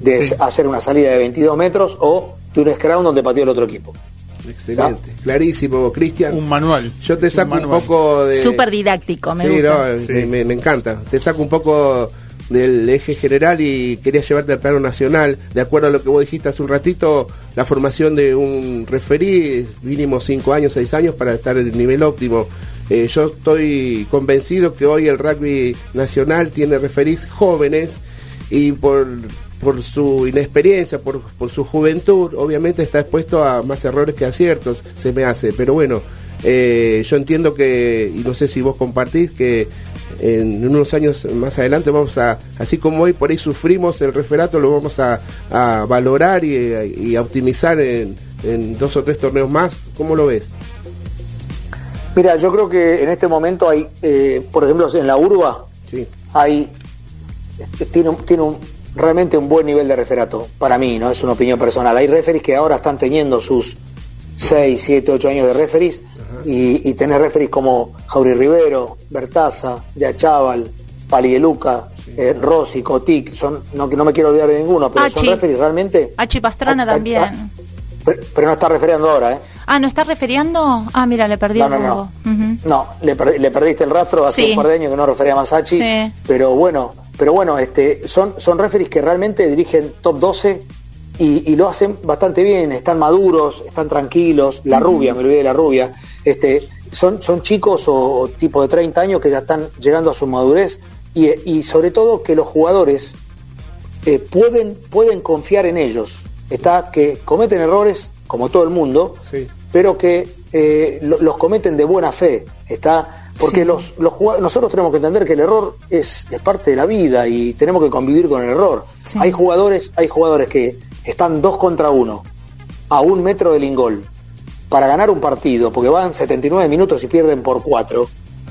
de Sí. hacer una salida de 22 metros o de un scrum donde pateó el otro equipo. Excelente, clarísimo, Cristian. Un manual. Yo te saco un, manual. poco de... Súper didáctico, me sí, gusta. no, Sí. Me, me- me encanta. Te saco un poco del eje general y quería llevarte al plano nacional. De acuerdo a lo que vos dijiste hace un ratito, la formación de un referí, mínimo 5 años, 6 años para estar en el nivel óptimo. Eh, yo estoy convencido que hoy el rugby nacional tiene referís jóvenes y por, por su inexperiencia, por, por su juventud, obviamente está expuesto a más errores que aciertos, se me hace. Pero bueno, eh, yo entiendo que, y no sé si vos compartís, que en unos años más adelante vamos a, así como hoy por ahí sufrimos el referato, lo vamos a, a valorar y, y a optimizar en, en dos o tres torneos más. ¿Cómo lo ves? Mira, yo creo que en este momento hay, eh, por ejemplo, en la urba, Sí, hay tiene, tiene un, realmente un buen nivel de referato, para mí, no es una opinión personal. Hay referees que ahora están teniendo sus 6, 7, 8 años de referees y, y tenés referees como Jauri Rivero, Bertaza, De Achával, Pali de Luca, eh, Rossi, Cotic, son, no, no me quiero olvidar de ninguno, pero son Achi. referees realmente... Achi Pastrana Achi- también. ah, Pero, pero no está referiando ahora, ¿eh? Ah, ¿no está referiendo? Ah, mira, le perdí No, el no, no. Ujú. No, le, per- le perdiste el rastro hace Sí. un par de años que no refería a Masachi. Sí. Pero bueno, pero bueno, este, son, son referees que realmente dirigen top 12 y, y lo hacen bastante bien, están maduros, están tranquilos. La rubia, me olvidé de la rubia. Este, son, son chicos o, o tipo de 30 años que ya están llegando a su madurez y, y sobre todo que los jugadores eh, pueden, pueden confiar en ellos. Está que cometen errores, como todo el mundo, Sí. pero que eh, lo- los cometen de buena fe. Está porque Sí. los, los nosotros tenemos que entender que el error es, es parte de la vida y tenemos que convivir con el error. Sí. Hay jugadores, hay jugadores que están dos contra uno, a un metro del ingol, para ganar un partido, porque van 79 minutos y pierden por cuatro,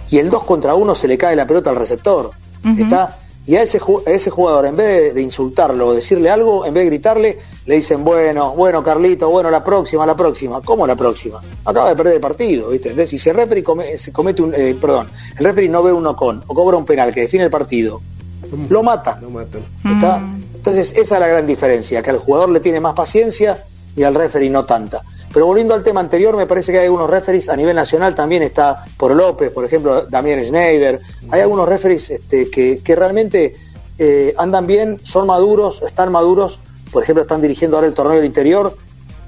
y el dos contra uno se le cae la pelota al receptor. Está y a ese, a ese jugador, en vez de, insultarlo o decirle algo, en vez de gritarle, le dicen, bueno, bueno, Carlito, bueno, la próxima, la próxima. ¿Cómo la próxima? Acaba de perder el partido, ¿viste? Entonces, si el referee come- se comete un, eh, perdón, el referee no ve uno con o cobra un penal que define el partido, lo mata. lo. ¿Está? Mm. Entonces, esa es la gran diferencia, que al jugador le tiene más paciencia y al referee no tanta. Pero volviendo al tema anterior, me parece que hay algunos referees a nivel nacional, también está por López, por ejemplo, Damián Schneider. Hay algunos referees este, que, que realmente eh, andan bien, son maduros, están maduros. Por ejemplo, están dirigiendo ahora el torneo del interior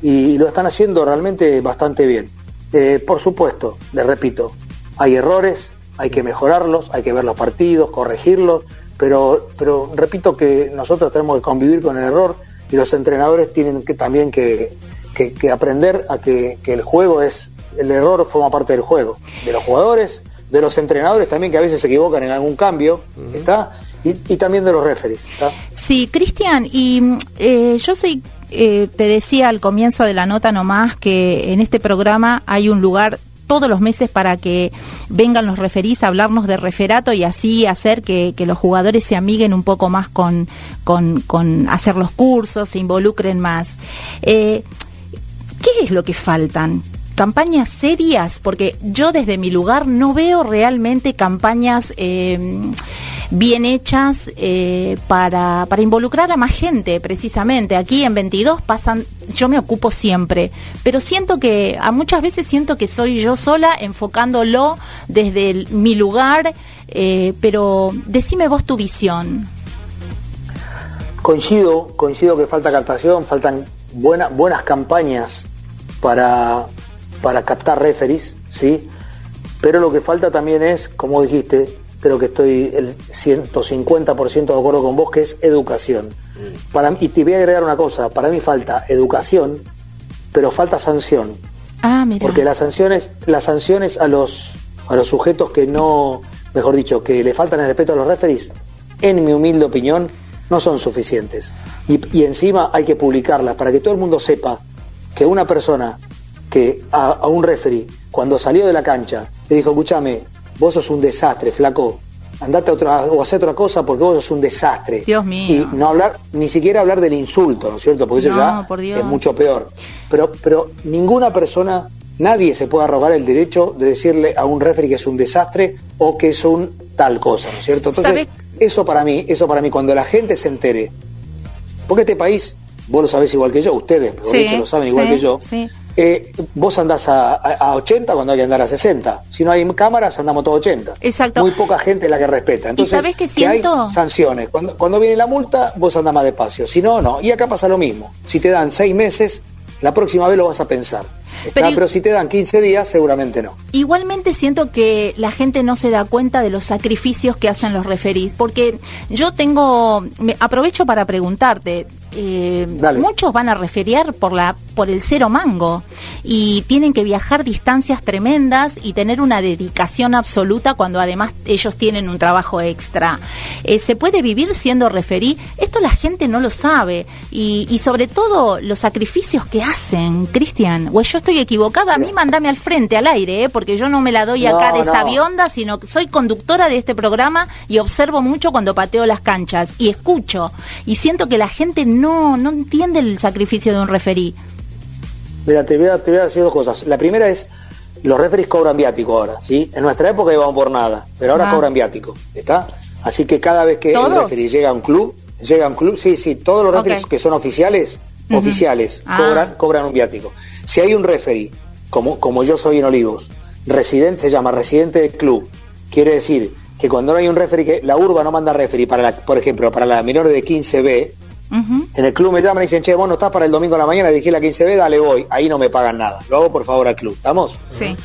y, lo están haciendo realmente bastante bien. Eh, por supuesto, les repito, hay errores, hay que mejorarlos, hay que ver los partidos, corregirlos, pero, pero repito que nosotros tenemos que convivir con el error y los entrenadores tienen que también que, que- que aprender a que, que el juego es, el error forma parte del juego, de los jugadores, de los entrenadores también que a veces se equivocan en algún cambio, ¿está? Y, y también de los referees, ¿está? Sí, Cristian, y eh, yo soy, eh, te decía al comienzo de la nota nomás que en este programa hay un lugar todos los meses para que vengan los referís a hablarnos de referato y así hacer que, que los jugadores se amiguen un poco más con, con, con hacer los cursos, se involucren más. Eh, ¿Qué es lo que faltan? ¿Campañas serias? Porque yo desde mi lugar no veo realmente campañas eh, bien hechas eh, para, involucrar a más gente, precisamente. Aquí en 22 pasan, yo me ocupo siempre, pero siento que, a muchas veces siento que soy yo sola enfocándolo desde mi lugar, eh, pero decime vos tu visión. Coincido, coincido que falta captación, faltan buena- buenas campañas para, para captar referees, ¿sí? Pero lo que falta también es, como dijiste, creo que estoy el 150% de acuerdo con vos, que es educación. Para, y te voy a agregar una cosa, para mí falta educación, pero falta sanción. Ah, mira. Porque las sanciones, las sanciones a los a los sujetos que no, mejor dicho, que le faltan el respeto a los referees, en mi humilde opinión, no son suficientes. Y, y encima hay que publicarlas para que todo el mundo sepa que una persona que a, a un referee, cuando salió de la cancha, le dijo, escúchame, vos sos un desastre, flaco, andate a otra, o haz otra cosa porque vos sos un desastre. Dios mío. Y no hablar, ni siquiera hablar del insulto, ¿no es cierto? Porque eso ya por es mucho peor. Pero, pero ninguna persona, nadie se puede arrogar el derecho de decirle a un referee que es un desastre o que es un tal cosa, ¿no es cierto? Entonces, ¿Sabe? eso para mí, eso para mí, cuando la gente se entere, porque este país, vos lo sabés igual que yo, ustedes, por Sí, lo saben igual sí, que yo, sí. eh, vos andás a, a- a 80 cuando hay que andar a 60. Si no hay cámaras, andamos todos 80. Exacto. Muy poca gente es la que respeta. Entonces, sabés qué que hay siento? sanciones. Cuando, cuando viene la multa, vos andás más despacio. Si no, no. Y acá pasa lo mismo. Si te dan seis meses, la próxima vez lo vas a pensar. Pero si te dan 15 días, seguramente no. Igualmente siento que la gente no se da cuenta de los sacrificios que hacen los referís, porque yo tengo, me aprovecho para preguntarte, eh, muchos van a referiar por la por el cero mango y tienen que viajar distancias tremendas y tener una dedicación absoluta cuando además ellos tienen un trabajo extra. Eh, ¿Se puede vivir siendo referí? Esto la gente no lo sabe y, y sobre todo los sacrificios que hacen, Cristian. O yo estoy equivocada, a mí mandame al frente, al aire, ¿eh? porque yo no me la doy No, acá de no. sabionda, sino que soy conductora de este programa y observo mucho cuando pateo las canchas y escucho y siento que la gente no, no entiende el sacrificio de un referí. Mira, te voy, a, te voy a decir dos cosas. La primera es, los referees cobran viático ahora, ¿sí? En nuestra época íbamos por nada, pero ahora Ah. cobran viático, ¿está? Así que cada vez que ¿Todos? el referee llega a un club, llega a un club, sí, sí, todos los referees que son oficiales, oficiales, Ah. cobran, cobran un viático. Si hay un referee, como, como yo soy en Olivos, residente, se llama residente del club, quiere decir que cuando no hay un referee, que la urba no manda referee, para la, por ejemplo, para la menor de 15B, En el club me llaman y dicen, che, vos no estás para el domingo a la mañana, dirigí la 15B, dale voy. Ahí no me pagan nada. Lo hago por favor al club, ¿estamos? Sí.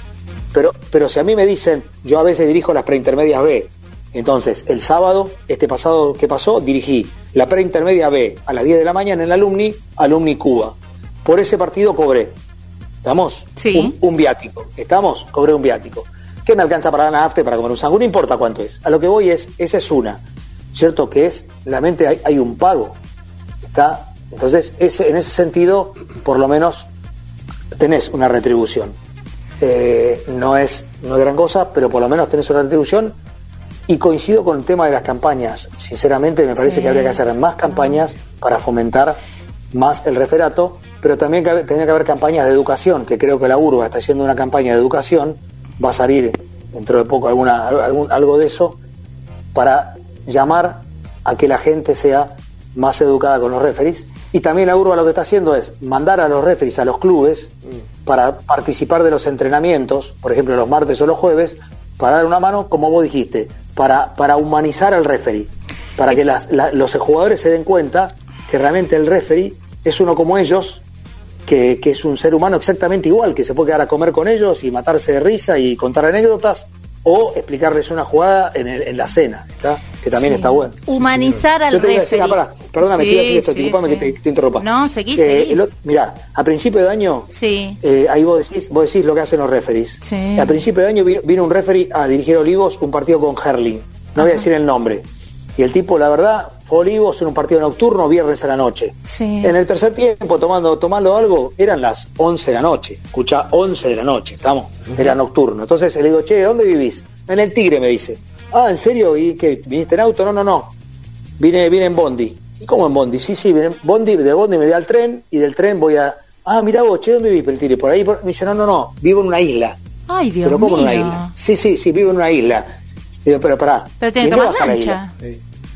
Pero, pero si a mí me dicen, yo a veces dirijo las preintermedias B. Entonces, el sábado, este pasado que pasó, dirigí la preintermedia B a las 10 de la mañana en la Alumni, Alumni Cuba. Por ese partido cobré. ¿Estamos? Sí. Un, un viático. ¿Estamos? Cobré un viático. ¿Qué me alcanza para ganar after, para comer un sangue? No importa cuánto es. A lo que voy es, esa es una. ¿Cierto? Que es, la mente hay, hay un pago. ¿Está? Entonces, ese, en ese sentido, por lo menos, tenés una retribución. Eh, no, es, no es gran cosa, pero por lo menos tenés una retribución. Y coincido con el tema de las campañas. Sinceramente, me parece Sí. que habría que hacer más campañas para fomentar más el referato, pero también que tendría que haber campañas de educación, que creo que la URBA está haciendo una campaña de educación, va a salir dentro de poco alguna, algún- algo de eso, para llamar a que la gente sea más educada con los referees. Y también la URBA lo que está haciendo es mandar a los referees a los clubes para participar de los entrenamientos, por ejemplo los martes o los jueves, para dar una mano, como vos dijiste, para, para humanizar al referee, para que las- la- los jugadores se den cuenta que realmente el referee es uno como ellos, que, que es un ser humano exactamente igual, que se puede quedar a comer con ellos y matarse de risa y contar anécdotas, o explicarles una jugada en, el- en la cena, ¿está? que también Sí. está bueno. Humanizar al Yo te voy a decir, referee. ah, pará, perdóname, te iba a decir Sí, esto, sí, disculpame sí. que, te, te interrumpa. No, seguí, Eh, seguí. el otro- mirá, a principio de año, Sí. eh, ahí vos decís, vos decís lo que hacen los referees. Sí. A principio de año vi- vino un referee a dirigir a Olivos un partido con Herling. No voy a decir el nombre. Y el tipo, la verdad, Olivos en un partido nocturno, viernes a la noche. Sí. En el tercer tiempo, tomando, tomando algo, eran las 11 de la noche. Escucha, 11 de la noche, estamos. Era nocturno. Entonces le digo, che, ¿dónde vivís? En el Tigre, me dice. Ah, ¿en serio? ¿Y qué? ¿Viniste en auto? No, no, no. Vine, vine en Bondi. ¿Y cómo en Bondi? Sí, sí, vine en Bondi, de Bondi me voy al tren y del tren voy a. Ah, mira vos, che, ¿dónde vivís? El Tigre, por ahí. por-". Me dice, no, no, no, vivo en una isla. Ay, Dios ¿Pero cómo en mío. una isla? Sí, sí, sí, vivo en una isla. Digo, pero pará. Pero ¿y tiene en que tomar vas a la lancha.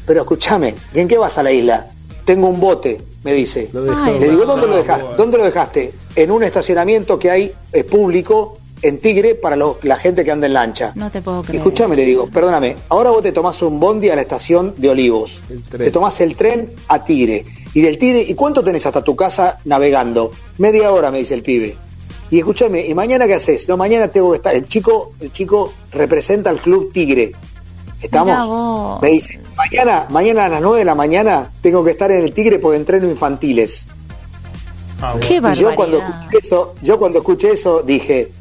Pero escúchame, ¿y en qué vas a la isla? Tengo un bote, me dice. Lo dejó. Ay, Le digo, no. ¿dónde lo dejaste? ¿Dónde lo dejaste? En un estacionamiento que hay eh, público en Tigre para lo- la gente que anda en lancha. No te puedo creer. Escuchame, le digo, perdóname, ahora vos te tomás un bondi a la estación de Olivos. Te tomás el tren a Tigre. Y del Tigre, ¿y cuánto tenés hasta tu casa navegando? Media hora, me dice el pibe. Y escúchame, ¿y mañana qué haces? No, mañana tengo que estar. El chico, el chico representa al club Tigre. ¿Estamos? Me dice, mañana, mañana a las 9 de la mañana tengo que estar en el Tigre porque entreno infantiles. Ah, bueno. Qué Y yo cuando barbaridad. escuché eso, yo cuando escuché eso dije,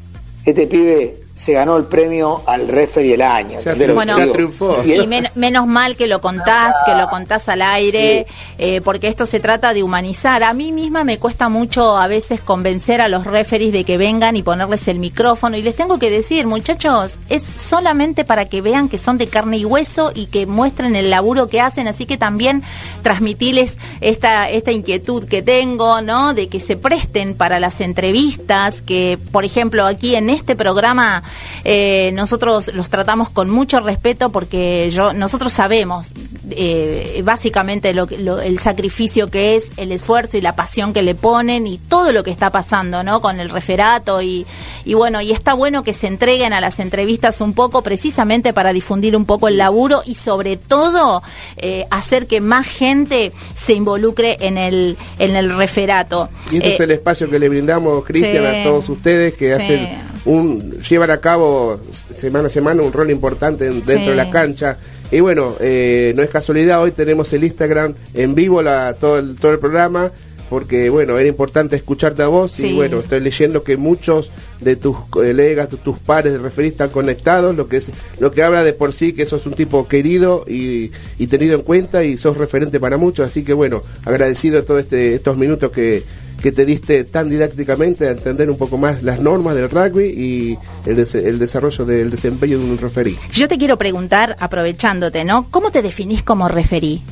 este pibe se ganó el premio al referee del año. Ya ¿entendés lo que Bueno, triunfó. Y Y es- men- menos mal que lo contás, que lo contás al aire, eh, porque esto se trata de humanizar. A mí misma me cuesta mucho a veces convencer a los referees de que vengan y ponerles el micrófono. Y les tengo que decir, muchachos, es solamente para que vean que son de carne y hueso y que muestren el laburo que hacen. Así que también transmitirles esta, esta inquietud que tengo, ¿no? De que se presten para las entrevistas, que, por ejemplo, aquí en este programa eh, nosotros los tratamos con mucho respeto porque yo nosotros sabemos eh, básicamente lo, lo- el sacrificio que es, el esfuerzo y la pasión que le ponen y todo lo que está pasando, ¿no? Con el referato y, y bueno, y está bueno que se entreguen a las entrevistas un poco precisamente para difundir un poco el laburo y sobre todo eh, hacer que más gente se involucre en el, en el referato. Y este es Eh, el espacio que le brindamos, Cristian, sí. a todos ustedes que Sí. hacen un, llevan a cabo semana a semana un rol importante en- dentro Sí. de la cancha. Y bueno, eh, no es casualidad, hoy tenemos el Instagram en vivo la, todo, el, todo el programa, porque bueno, era importante escucharte a vos Sí. y bueno, estoy leyendo que muchos de tus colegas, de tus pares de referís están conectados, lo que es lo que habla de por sí que sos un tipo querido y, y tenido en cuenta y sos referente para muchos, así que bueno, agradecido todos este, estos minutos que, que te diste tan didácticamente a entender un poco más las normas del rugby y el, des- el desarrollo del desempeño de un referí. Yo te quiero preguntar, aprovechándote, ¿no? ¿Cómo te definís como referí?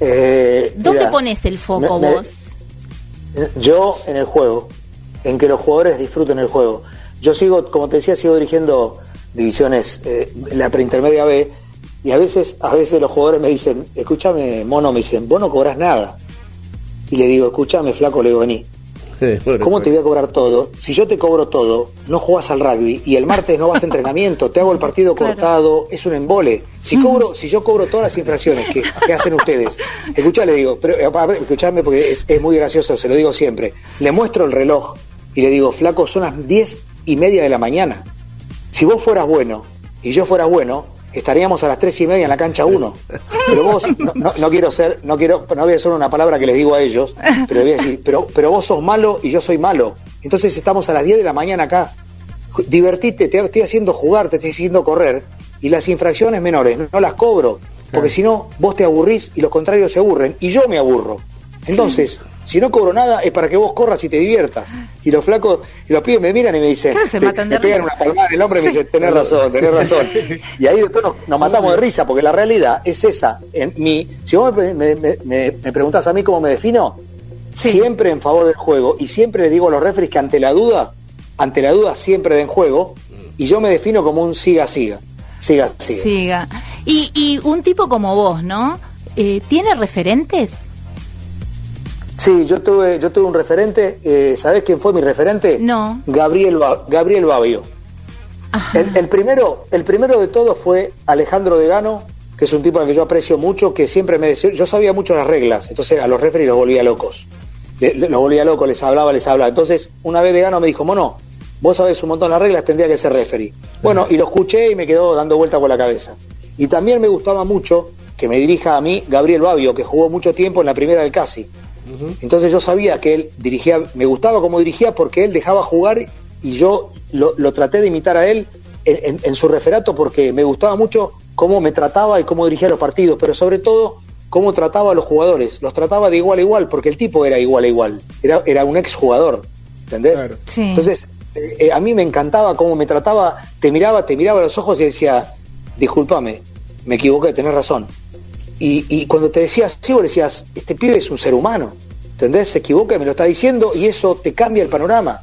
Eh, ¿Dónde mira, pones el foco me- me- vos? Yo en el juego, en que los jugadores disfruten el juego. Yo sigo, como te decía, sigo dirigiendo divisiones, eh, la preintermedia B, y a veces, a veces los jugadores me dicen, escúchame, mono, me dicen, vos no cobras nada. Y le digo, escúchame, flaco, le digo, vení. Bueno, ¿Cómo te voy a cobrar todo? Si yo te cobro todo, no jugás al rugby y el martes no vas a entrenamiento, te hago el partido Claro. cortado, es un embole. Si cobro, si yo cobro todas las infracciones que, que hacen ustedes, escuchá, le digo, pero eh, porque es, es muy gracioso, se lo digo siempre. Le muestro el reloj y le digo, flaco, son las diez y media de la mañana. Si vos fueras bueno y yo fuera bueno, estaríamos a las tres y media en la cancha 1. Pero vos, no, no- no quiero ser, no quiero, no voy a hacer una palabra que les digo a ellos, pero voy a decir, pero, pero vos sos malo y yo soy malo. Entonces estamos a las 10 de la mañana acá. Divertite, te estoy haciendo jugar, te estoy haciendo correr, y las infracciones menores no las cobro, porque si no, vos te aburrís y los contrarios se aburren, y yo me aburro. Entonces, si no cobro nada, es para que vos corras y te diviertas. Y los flacos, y los pibes me miran y me dicen, Claro, se te- matan de me pegan risa. una palmada en el hombro y me dicen, tenés razón, tenés razón. (laughs) Y ahí después nos, nos matamos de risa, porque la realidad es esa. En mi, si vos me, me, me, me- me preguntás a mí cómo me defino, Sí. siempre en favor del juego, y siempre le digo a los referees que ante la duda, ante la duda siempre den juego, y yo me defino como un siga-siga. Siga-siga. Siga. Y, y un tipo como vos, ¿no? Eh, ¿Tiene referentes? Sí, yo tuve, yo tuve un referente, eh, ¿sabés quién fue mi referente? No. Gabriel, Ba- Gabriel Babio. El, el primero, el primero de todos fue Alejandro Degano, que es un tipo al que yo aprecio mucho, que siempre me decía, yo sabía mucho las reglas, entonces a los referees los volvía locos. Le- le- los volvía locos, les hablaba, les hablaba. Entonces, una vez Degano me dijo, mono, vos sabés un montón las reglas, tendría que ser referee. Bueno, y lo escuché y me quedó dando vuelta por la cabeza. Y también me gustaba mucho que me dirija a mí Gabriel Babio, que jugó mucho tiempo en la primera del Casi. Entonces yo sabía que él dirigía, me gustaba cómo dirigía porque él dejaba jugar y yo lo, lo traté de imitar a él en, en- en su referato porque me gustaba mucho cómo me trataba y cómo dirigía los partidos, pero sobre todo cómo trataba a los jugadores. Los trataba de igual a igual porque el tipo era igual a igual, era, era un ex jugador, ¿entendés? Claro. Sí. Entonces eh, eh, a mí me encantaba cómo me trataba, te miraba, te miraba a los ojos y decía, discúlpame, me equivoqué, tenés razón. Y, cuando te decías, sí, vos decías, este pibe es un ser humano, ¿entendés? Se equivoca y me lo está diciendo y eso te cambia el panorama.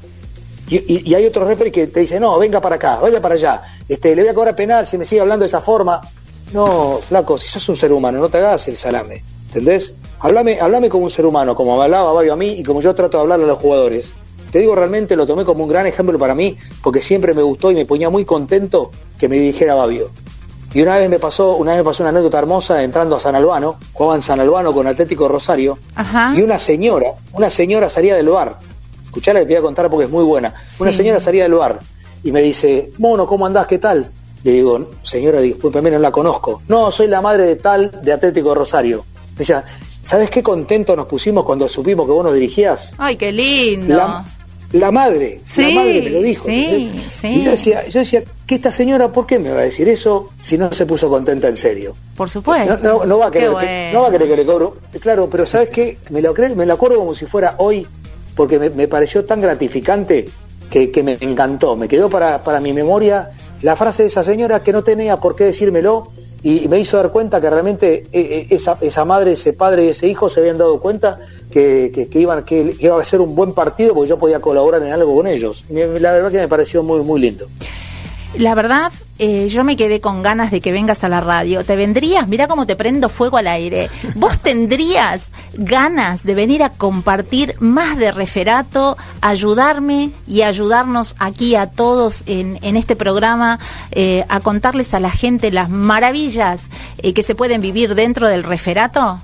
Y, hay otros referees que te dicen, no, venga para acá, vaya para allá, este, le voy a cobrar penal si me sigue hablando de esa forma. No, flaco, si sos un ser humano, no te hagas el salame, ¿entendés? Háblame, háblame como un ser humano, como hablaba Babio a mí y como yo trato de hablarle a los jugadores. Te digo, realmente lo tomé como un gran ejemplo para mí, porque siempre me gustó y me ponía muy contento que me dirigiera Babio. Y una vez me pasó, una vez me pasó una anécdota hermosa entrando a San Albano, jugaba en San Albano con Atlético Rosario, Ajá. y una señora, una señora salía del bar. Escuchá la que te voy a contar porque es muy buena. Una señora salía del bar y me dice, Mono, ¿cómo andás? ¿Qué tal? Le digo, señora, discúlpeme, no la conozco. No, soy la madre de tal de Atlético Rosario. Me decía, ¿sabes qué contento nos pusimos cuando supimos que vos nos dirigías? Ay, qué lindo. La, la madre, Sí, la madre me lo dijo. sí. Y yo decía, yo decía, ¿qué esta señora por qué me va a decir eso si no se puso contenta en serio? Por supuesto. No, no- no va a querer que, no va a querer que le cobro. Claro, pero ¿sabes qué? Me lo, me lo acuerdo como si fuera hoy, porque me, me pareció tan gratificante que, que me encantó. Me quedó para, para mi memoria la frase de esa señora que no tenía por qué decírmelo y, me hizo dar cuenta que realmente eh, eh, esa, esa madre, ese padre y ese hijo se habían dado cuenta que, que- iban, que iba a ser un buen partido porque yo podía colaborar en algo con ellos. La verdad que me pareció muy, muy lindo. La verdad, eh, yo me quedé con ganas de que vengas a la radio. ¿Te vendrías? Mira cómo te prendo fuego al aire. ¿Vos (laughs) tendrías ganas de venir a compartir más de referato, ayudarme y ayudarnos aquí a todos en, en este programa, eh, a contarles a la gente las maravillas eh, que se pueden vivir dentro del referato?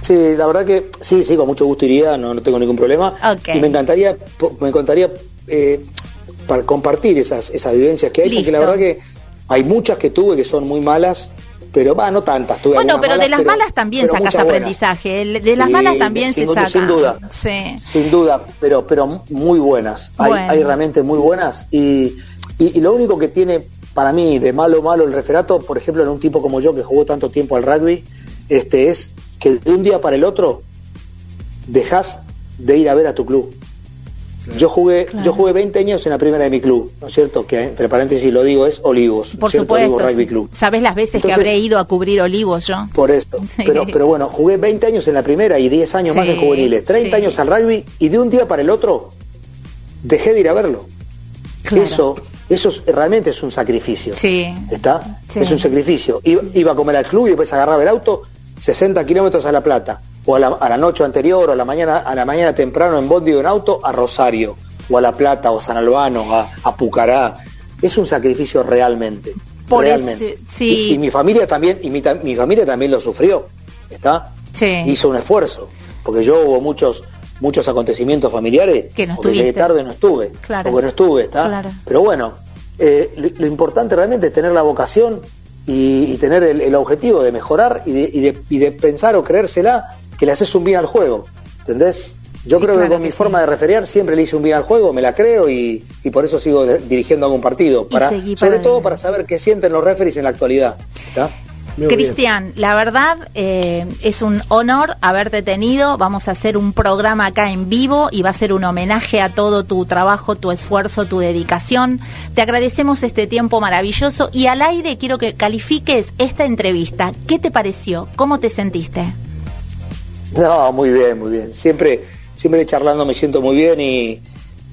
Sí, la verdad que sí, sí, con mucho gusto iría, no, no tengo ningún problema. Y me encantaría, me encantaría eh, para compartir esas, esas vivencias que hay, porque la verdad que hay muchas que tuve que son muy malas, pero va, no tantas. Tuve Bueno, pero de las pero- malas también sacas buenas. aprendizaje. De las Sí, malas también sin se saca. Sin duda. Sí. Sin duda, pero, pero muy buenas. Hay realmente muy buenas. Y, y, y lo único que tiene para mí de malo malo el referato, por ejemplo, en un tipo como yo que jugó tanto tiempo al rugby, este es que de un día para el otro dejas de ir a ver a tu club. Yo jugué, Claro. yo jugué 20 años en la primera de mi club, ¿no es cierto? Que entre paréntesis lo digo es Olivos, Por supuesto. Olivos Rugby. Club. Sabes las veces que habré ido a cubrir olivos yo. Por eso. (laughs) Sí. Pero, pero bueno, jugué 20 años en la primera y 10 años más en juveniles, 30 sí. años al rugby y de un día para el otro dejé de ir a verlo. Claro. Eso, eso es- realmente es un sacrificio. Sí. ¿Está? Sí. Es un sacrificio. Iba, iba a comer al club y después agarraba el auto 60 kilómetros a La Plata. O a la, a la noche anterior, o a la mañana, a la mañana temprano en bondi o en auto, a Rosario, o a La Plata, o a San Albano, a, a Pucará. Es un sacrificio realmente. Por realmente. ese- sí. Y, y mi familia también, y mi, mi familia también lo sufrió. ¿Está? Sí. Hizo un esfuerzo. Porque yo hubo muchos muchos acontecimientos familiares Que no porque llegué tarde no estuve Claro. porque no estuve ¿está? Claro. pero bueno eh, lo, lo importante realmente es tener la vocación y, y tener el, el objetivo de mejorar y de, y de- y de pensar o creérsela que le haces un bien al juego ¿entendés? yo Y creo claro que con que mi sí. forma de referiar siempre le hice un bien al juego me la creo y, y por eso sigo dirigiendo algún partido para, sobre todo para saber qué sienten los referees en la actualidad ¿está? Muy bien. Cristian, la verdad eh, es un honor haberte tenido. Vamos a hacer un programa acá en vivo y va a ser un homenaje a todo tu trabajo, tu esfuerzo, tu dedicación. Te agradecemos este tiempo maravilloso y al aire quiero que califiques esta entrevista. ¿Qué te pareció? ¿Cómo te sentiste? No, muy bien, muy bien. Siempre, siempre charlando me siento muy bien y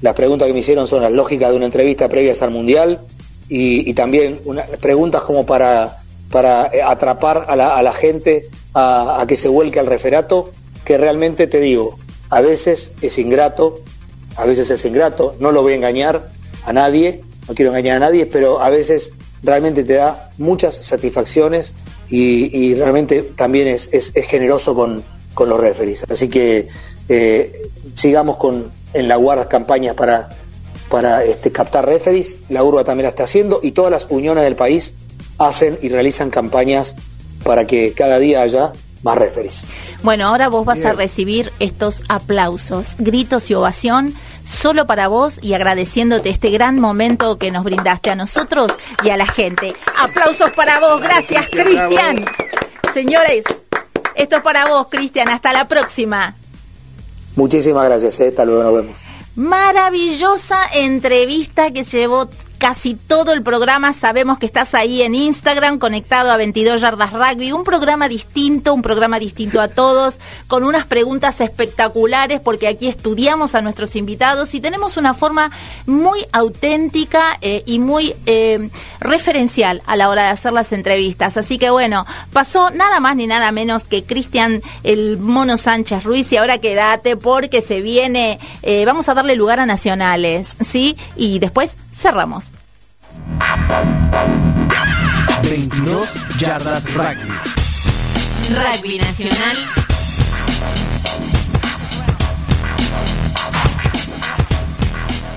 las preguntas que me hicieron son las lógicas de una entrevista previa al Mundial y, también preguntas como para, para atrapar a la, gente a, que se vuelque al referato, que realmente te digo, a veces es ingrato, a veces es ingrato, no lo voy a engañar a nadie, no quiero engañar a nadie, pero a veces realmente te da muchas satisfacciones y, y realmente también es, es- es generoso con, con los referees. Así que eh, sigamos con en la guarda campañas para, para este, captar referees, la URBA también la está haciendo y todas las uniones del país hacen y realizan campañas para que cada día haya más referees. Bueno, ahora vos vas a recibir estos aplausos, gritos y ovación solo para vos y agradeciéndote este gran momento que nos brindaste a nosotros y a la gente. Aplausos para vos, gracias Cristian. Señores, esto es para vos, Cristian. Hasta la próxima. Muchísimas gracias, eh. hasta luego, nos vemos. Maravillosa entrevista que llevó casi todo el programa. Sabemos que estás ahí en Instagram conectado a 22 Yardas Rugby. Un programa distinto, un programa distinto a todos, con unas preguntas espectaculares porque aquí estudiamos a nuestros invitados y tenemos una forma muy auténtica eh, y muy eh, referencial a la hora de hacer las entrevistas. Así que bueno, pasó nada más ni nada menos que Cristian el Mono Sánchez Ruiz y ahora quédate porque se viene, eh, vamos a darle lugar a nacionales, ¿sí? Y después cerramos. 22 yardas rugby. Rugby Nacional.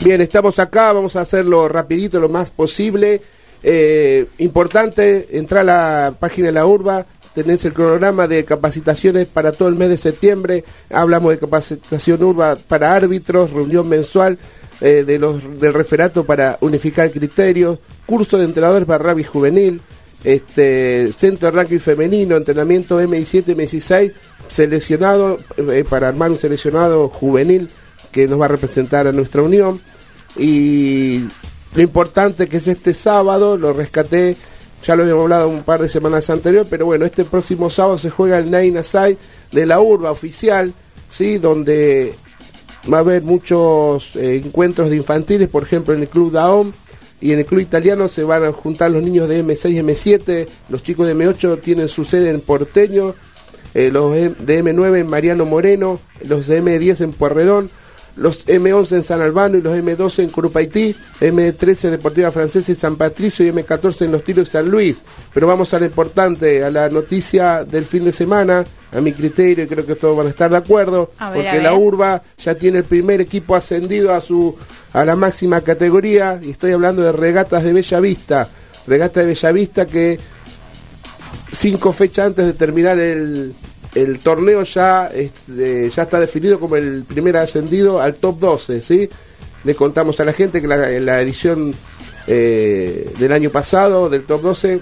Bien, estamos acá, vamos a hacerlo rapidito, lo más posible. Eh, importante, entrar a la página de la URBA, tenés el cronograma de capacitaciones para todo el mes de septiembre. Hablamos de capacitación URBA para árbitros, reunión mensual eh, de los, del referato para unificar criterios, curso de entrenadores para rugby juvenil, este centro de rugby femenino, entrenamiento M17, M16, seleccionado eh, para armar un seleccionado juvenil que nos va a representar a nuestra unión y lo importante que es este sábado, lo rescaté, ya lo habíamos hablado un par de semanas anterior, pero bueno, este próximo sábado se juega el Nine Aside de la urba oficial, ¿sí? donde va a haber muchos eh, encuentros de infantiles, por ejemplo en el Club Daom, y en el club italiano se van a juntar los niños de M6 y M7, los chicos de M8 tienen su sede en Porteño, eh, los de M9 en Mariano Moreno, los de M10 en Puerredón, los M11 en San Albano y los M12 en Curupaití, M13 Deportiva Francesa y San Patricio y M14 en los tiros de San Luis. Pero vamos a lo importante, a la noticia del fin de semana, a mi criterio, y creo que todos van a estar de acuerdo, ver, porque la urba ya tiene el primer equipo ascendido a su a la máxima categoría, y estoy hablando de regatas de Bella Vista, regata de Bella Vista que cinco fechas antes de terminar el, el torneo ya, este, ya está definido como el primer ascendido al top 12, ¿sí? Le contamos a la gente que la, en la edición eh, del año pasado, del top 12,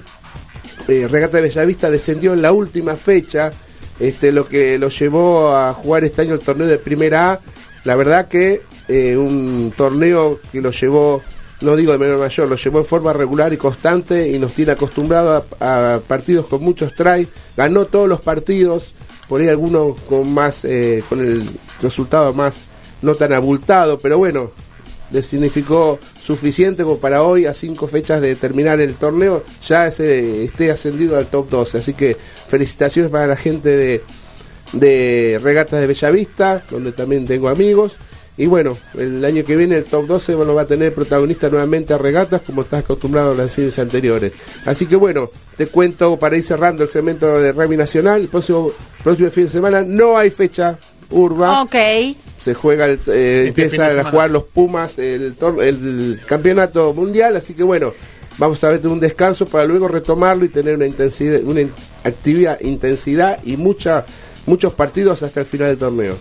eh, Regata de Bellavista descendió en la última fecha, este, lo que lo llevó a jugar este año el torneo de Primera A. La verdad que eh, un torneo que lo llevó, no digo de menor mayor, lo llevó en forma regular y constante y nos tiene acostumbrado a, a partidos con muchos tries. Ganó todos los partidos, por ahí algunos con más, eh, con el resultado más no tan abultado, pero bueno, le significó suficiente como para hoy, a cinco fechas de terminar el torneo, ya se esté ascendido al top 12. Así que felicitaciones para la gente de, de Regatas de Bellavista, donde también tengo amigos. Y bueno, el año que viene el top 12 bueno, va a tener protagonista nuevamente a Regatas, como estás acostumbrado a las series anteriores. Así que bueno, te cuento para ir cerrando el segmento de Rugby Nacional. El próximo, próximo fin de semana no hay fecha urba Ok. Se juega el, eh, Este empiezan a jugar los Pumas el, el campeonato mundial así que bueno vamos a ver un descanso para luego retomarlo y tener una intensidad una actividad intensidad y mucha muchos partidos hasta el final del torneo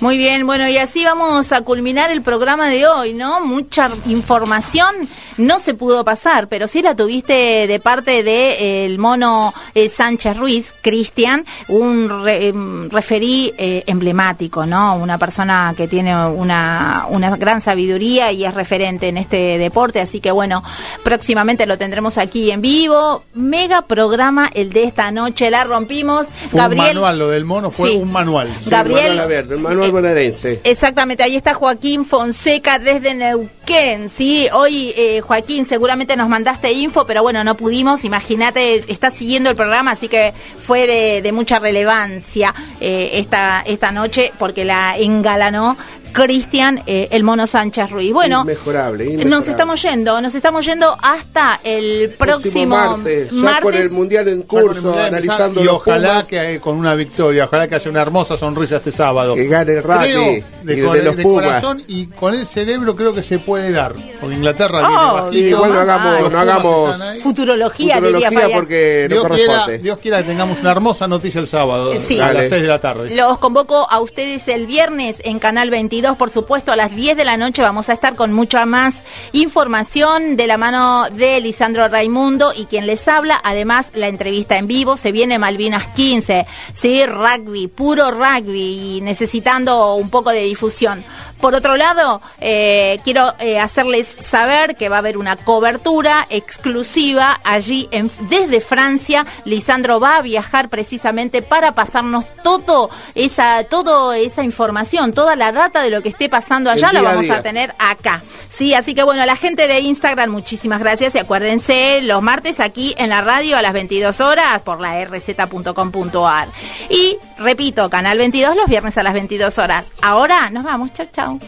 Muy bien, bueno, y así vamos a culminar el programa de hoy, ¿no? Mucha información no se pudo pasar, pero sí la tuviste de parte de eh, el mono eh, Sánchez Ruiz, Cristian, un re- em, referí eh, emblemático, ¿no? Una persona que tiene una, una gran sabiduría y es referente en este deporte, así que bueno, próximamente lo tendremos aquí en vivo. Mega programa el de esta noche, la rompimos. Fue Gabriel, un manual, lo del mono fue Sí. un manual. Gabriel- el manual abierto, el manual eh, bonaerense Exactamente, ahí está Joaquín Fonseca desde Neuquén, ¿sí? Hoy, eh, Joaquín, seguramente nos mandaste info, pero bueno, no pudimos, imagínate, está siguiendo el programa, así que fue de, de mucha relevancia eh, esta, esta noche, porque la engalanó Cristian, eh, el mono Sánchez Ruiz. Bueno, Inmejorable, nos estamos yendo, nos estamos yendo hasta el próximo, martes, ya con el mundial en con curso Mundial analizando y los ojalá Pumas, que con una victoria, ojalá que haya una hermosa sonrisa este sábado. que gane el rugby Creo, y de, de, cor- los de Pumas corazón y con el cerebro creo que se puede dar. Porque Inglaterra viene Oh. Sí, igual no hagamos, no hagamos futurología, diría futurología Fabián. porque no Dios quiera, corresponde Dios quiera que tengamos una hermosa noticia el sábado Sí. a las 6 de la tarde. Los convoco a ustedes el viernes en Canal 22, por supuesto, a las 10 de la noche vamos a estar con mucha más información de la mano de Lisandro Raimundo y quien les habla, además la entrevista en vivo, se viene Malvinas 15, sí, rugby, puro rugby y necesitando un poco de difusión. Por otro lado, eh, quiero eh, hacerles saber que va a haber una cobertura exclusiva allí en- desde Francia. Lisandro va a viajar precisamente para pasarnos todo esa, toda esa información, toda la data de lo que esté pasando allá, la a vamos a día. tener acá. Sí, así que bueno, la gente de Instagram, muchísimas gracias y acuérdense los martes aquí en la radio a las 22 horas por la rz.com.ar. Y repito, Canal 22 los viernes a las 22 horas. Ahora nos vamos, chau chau.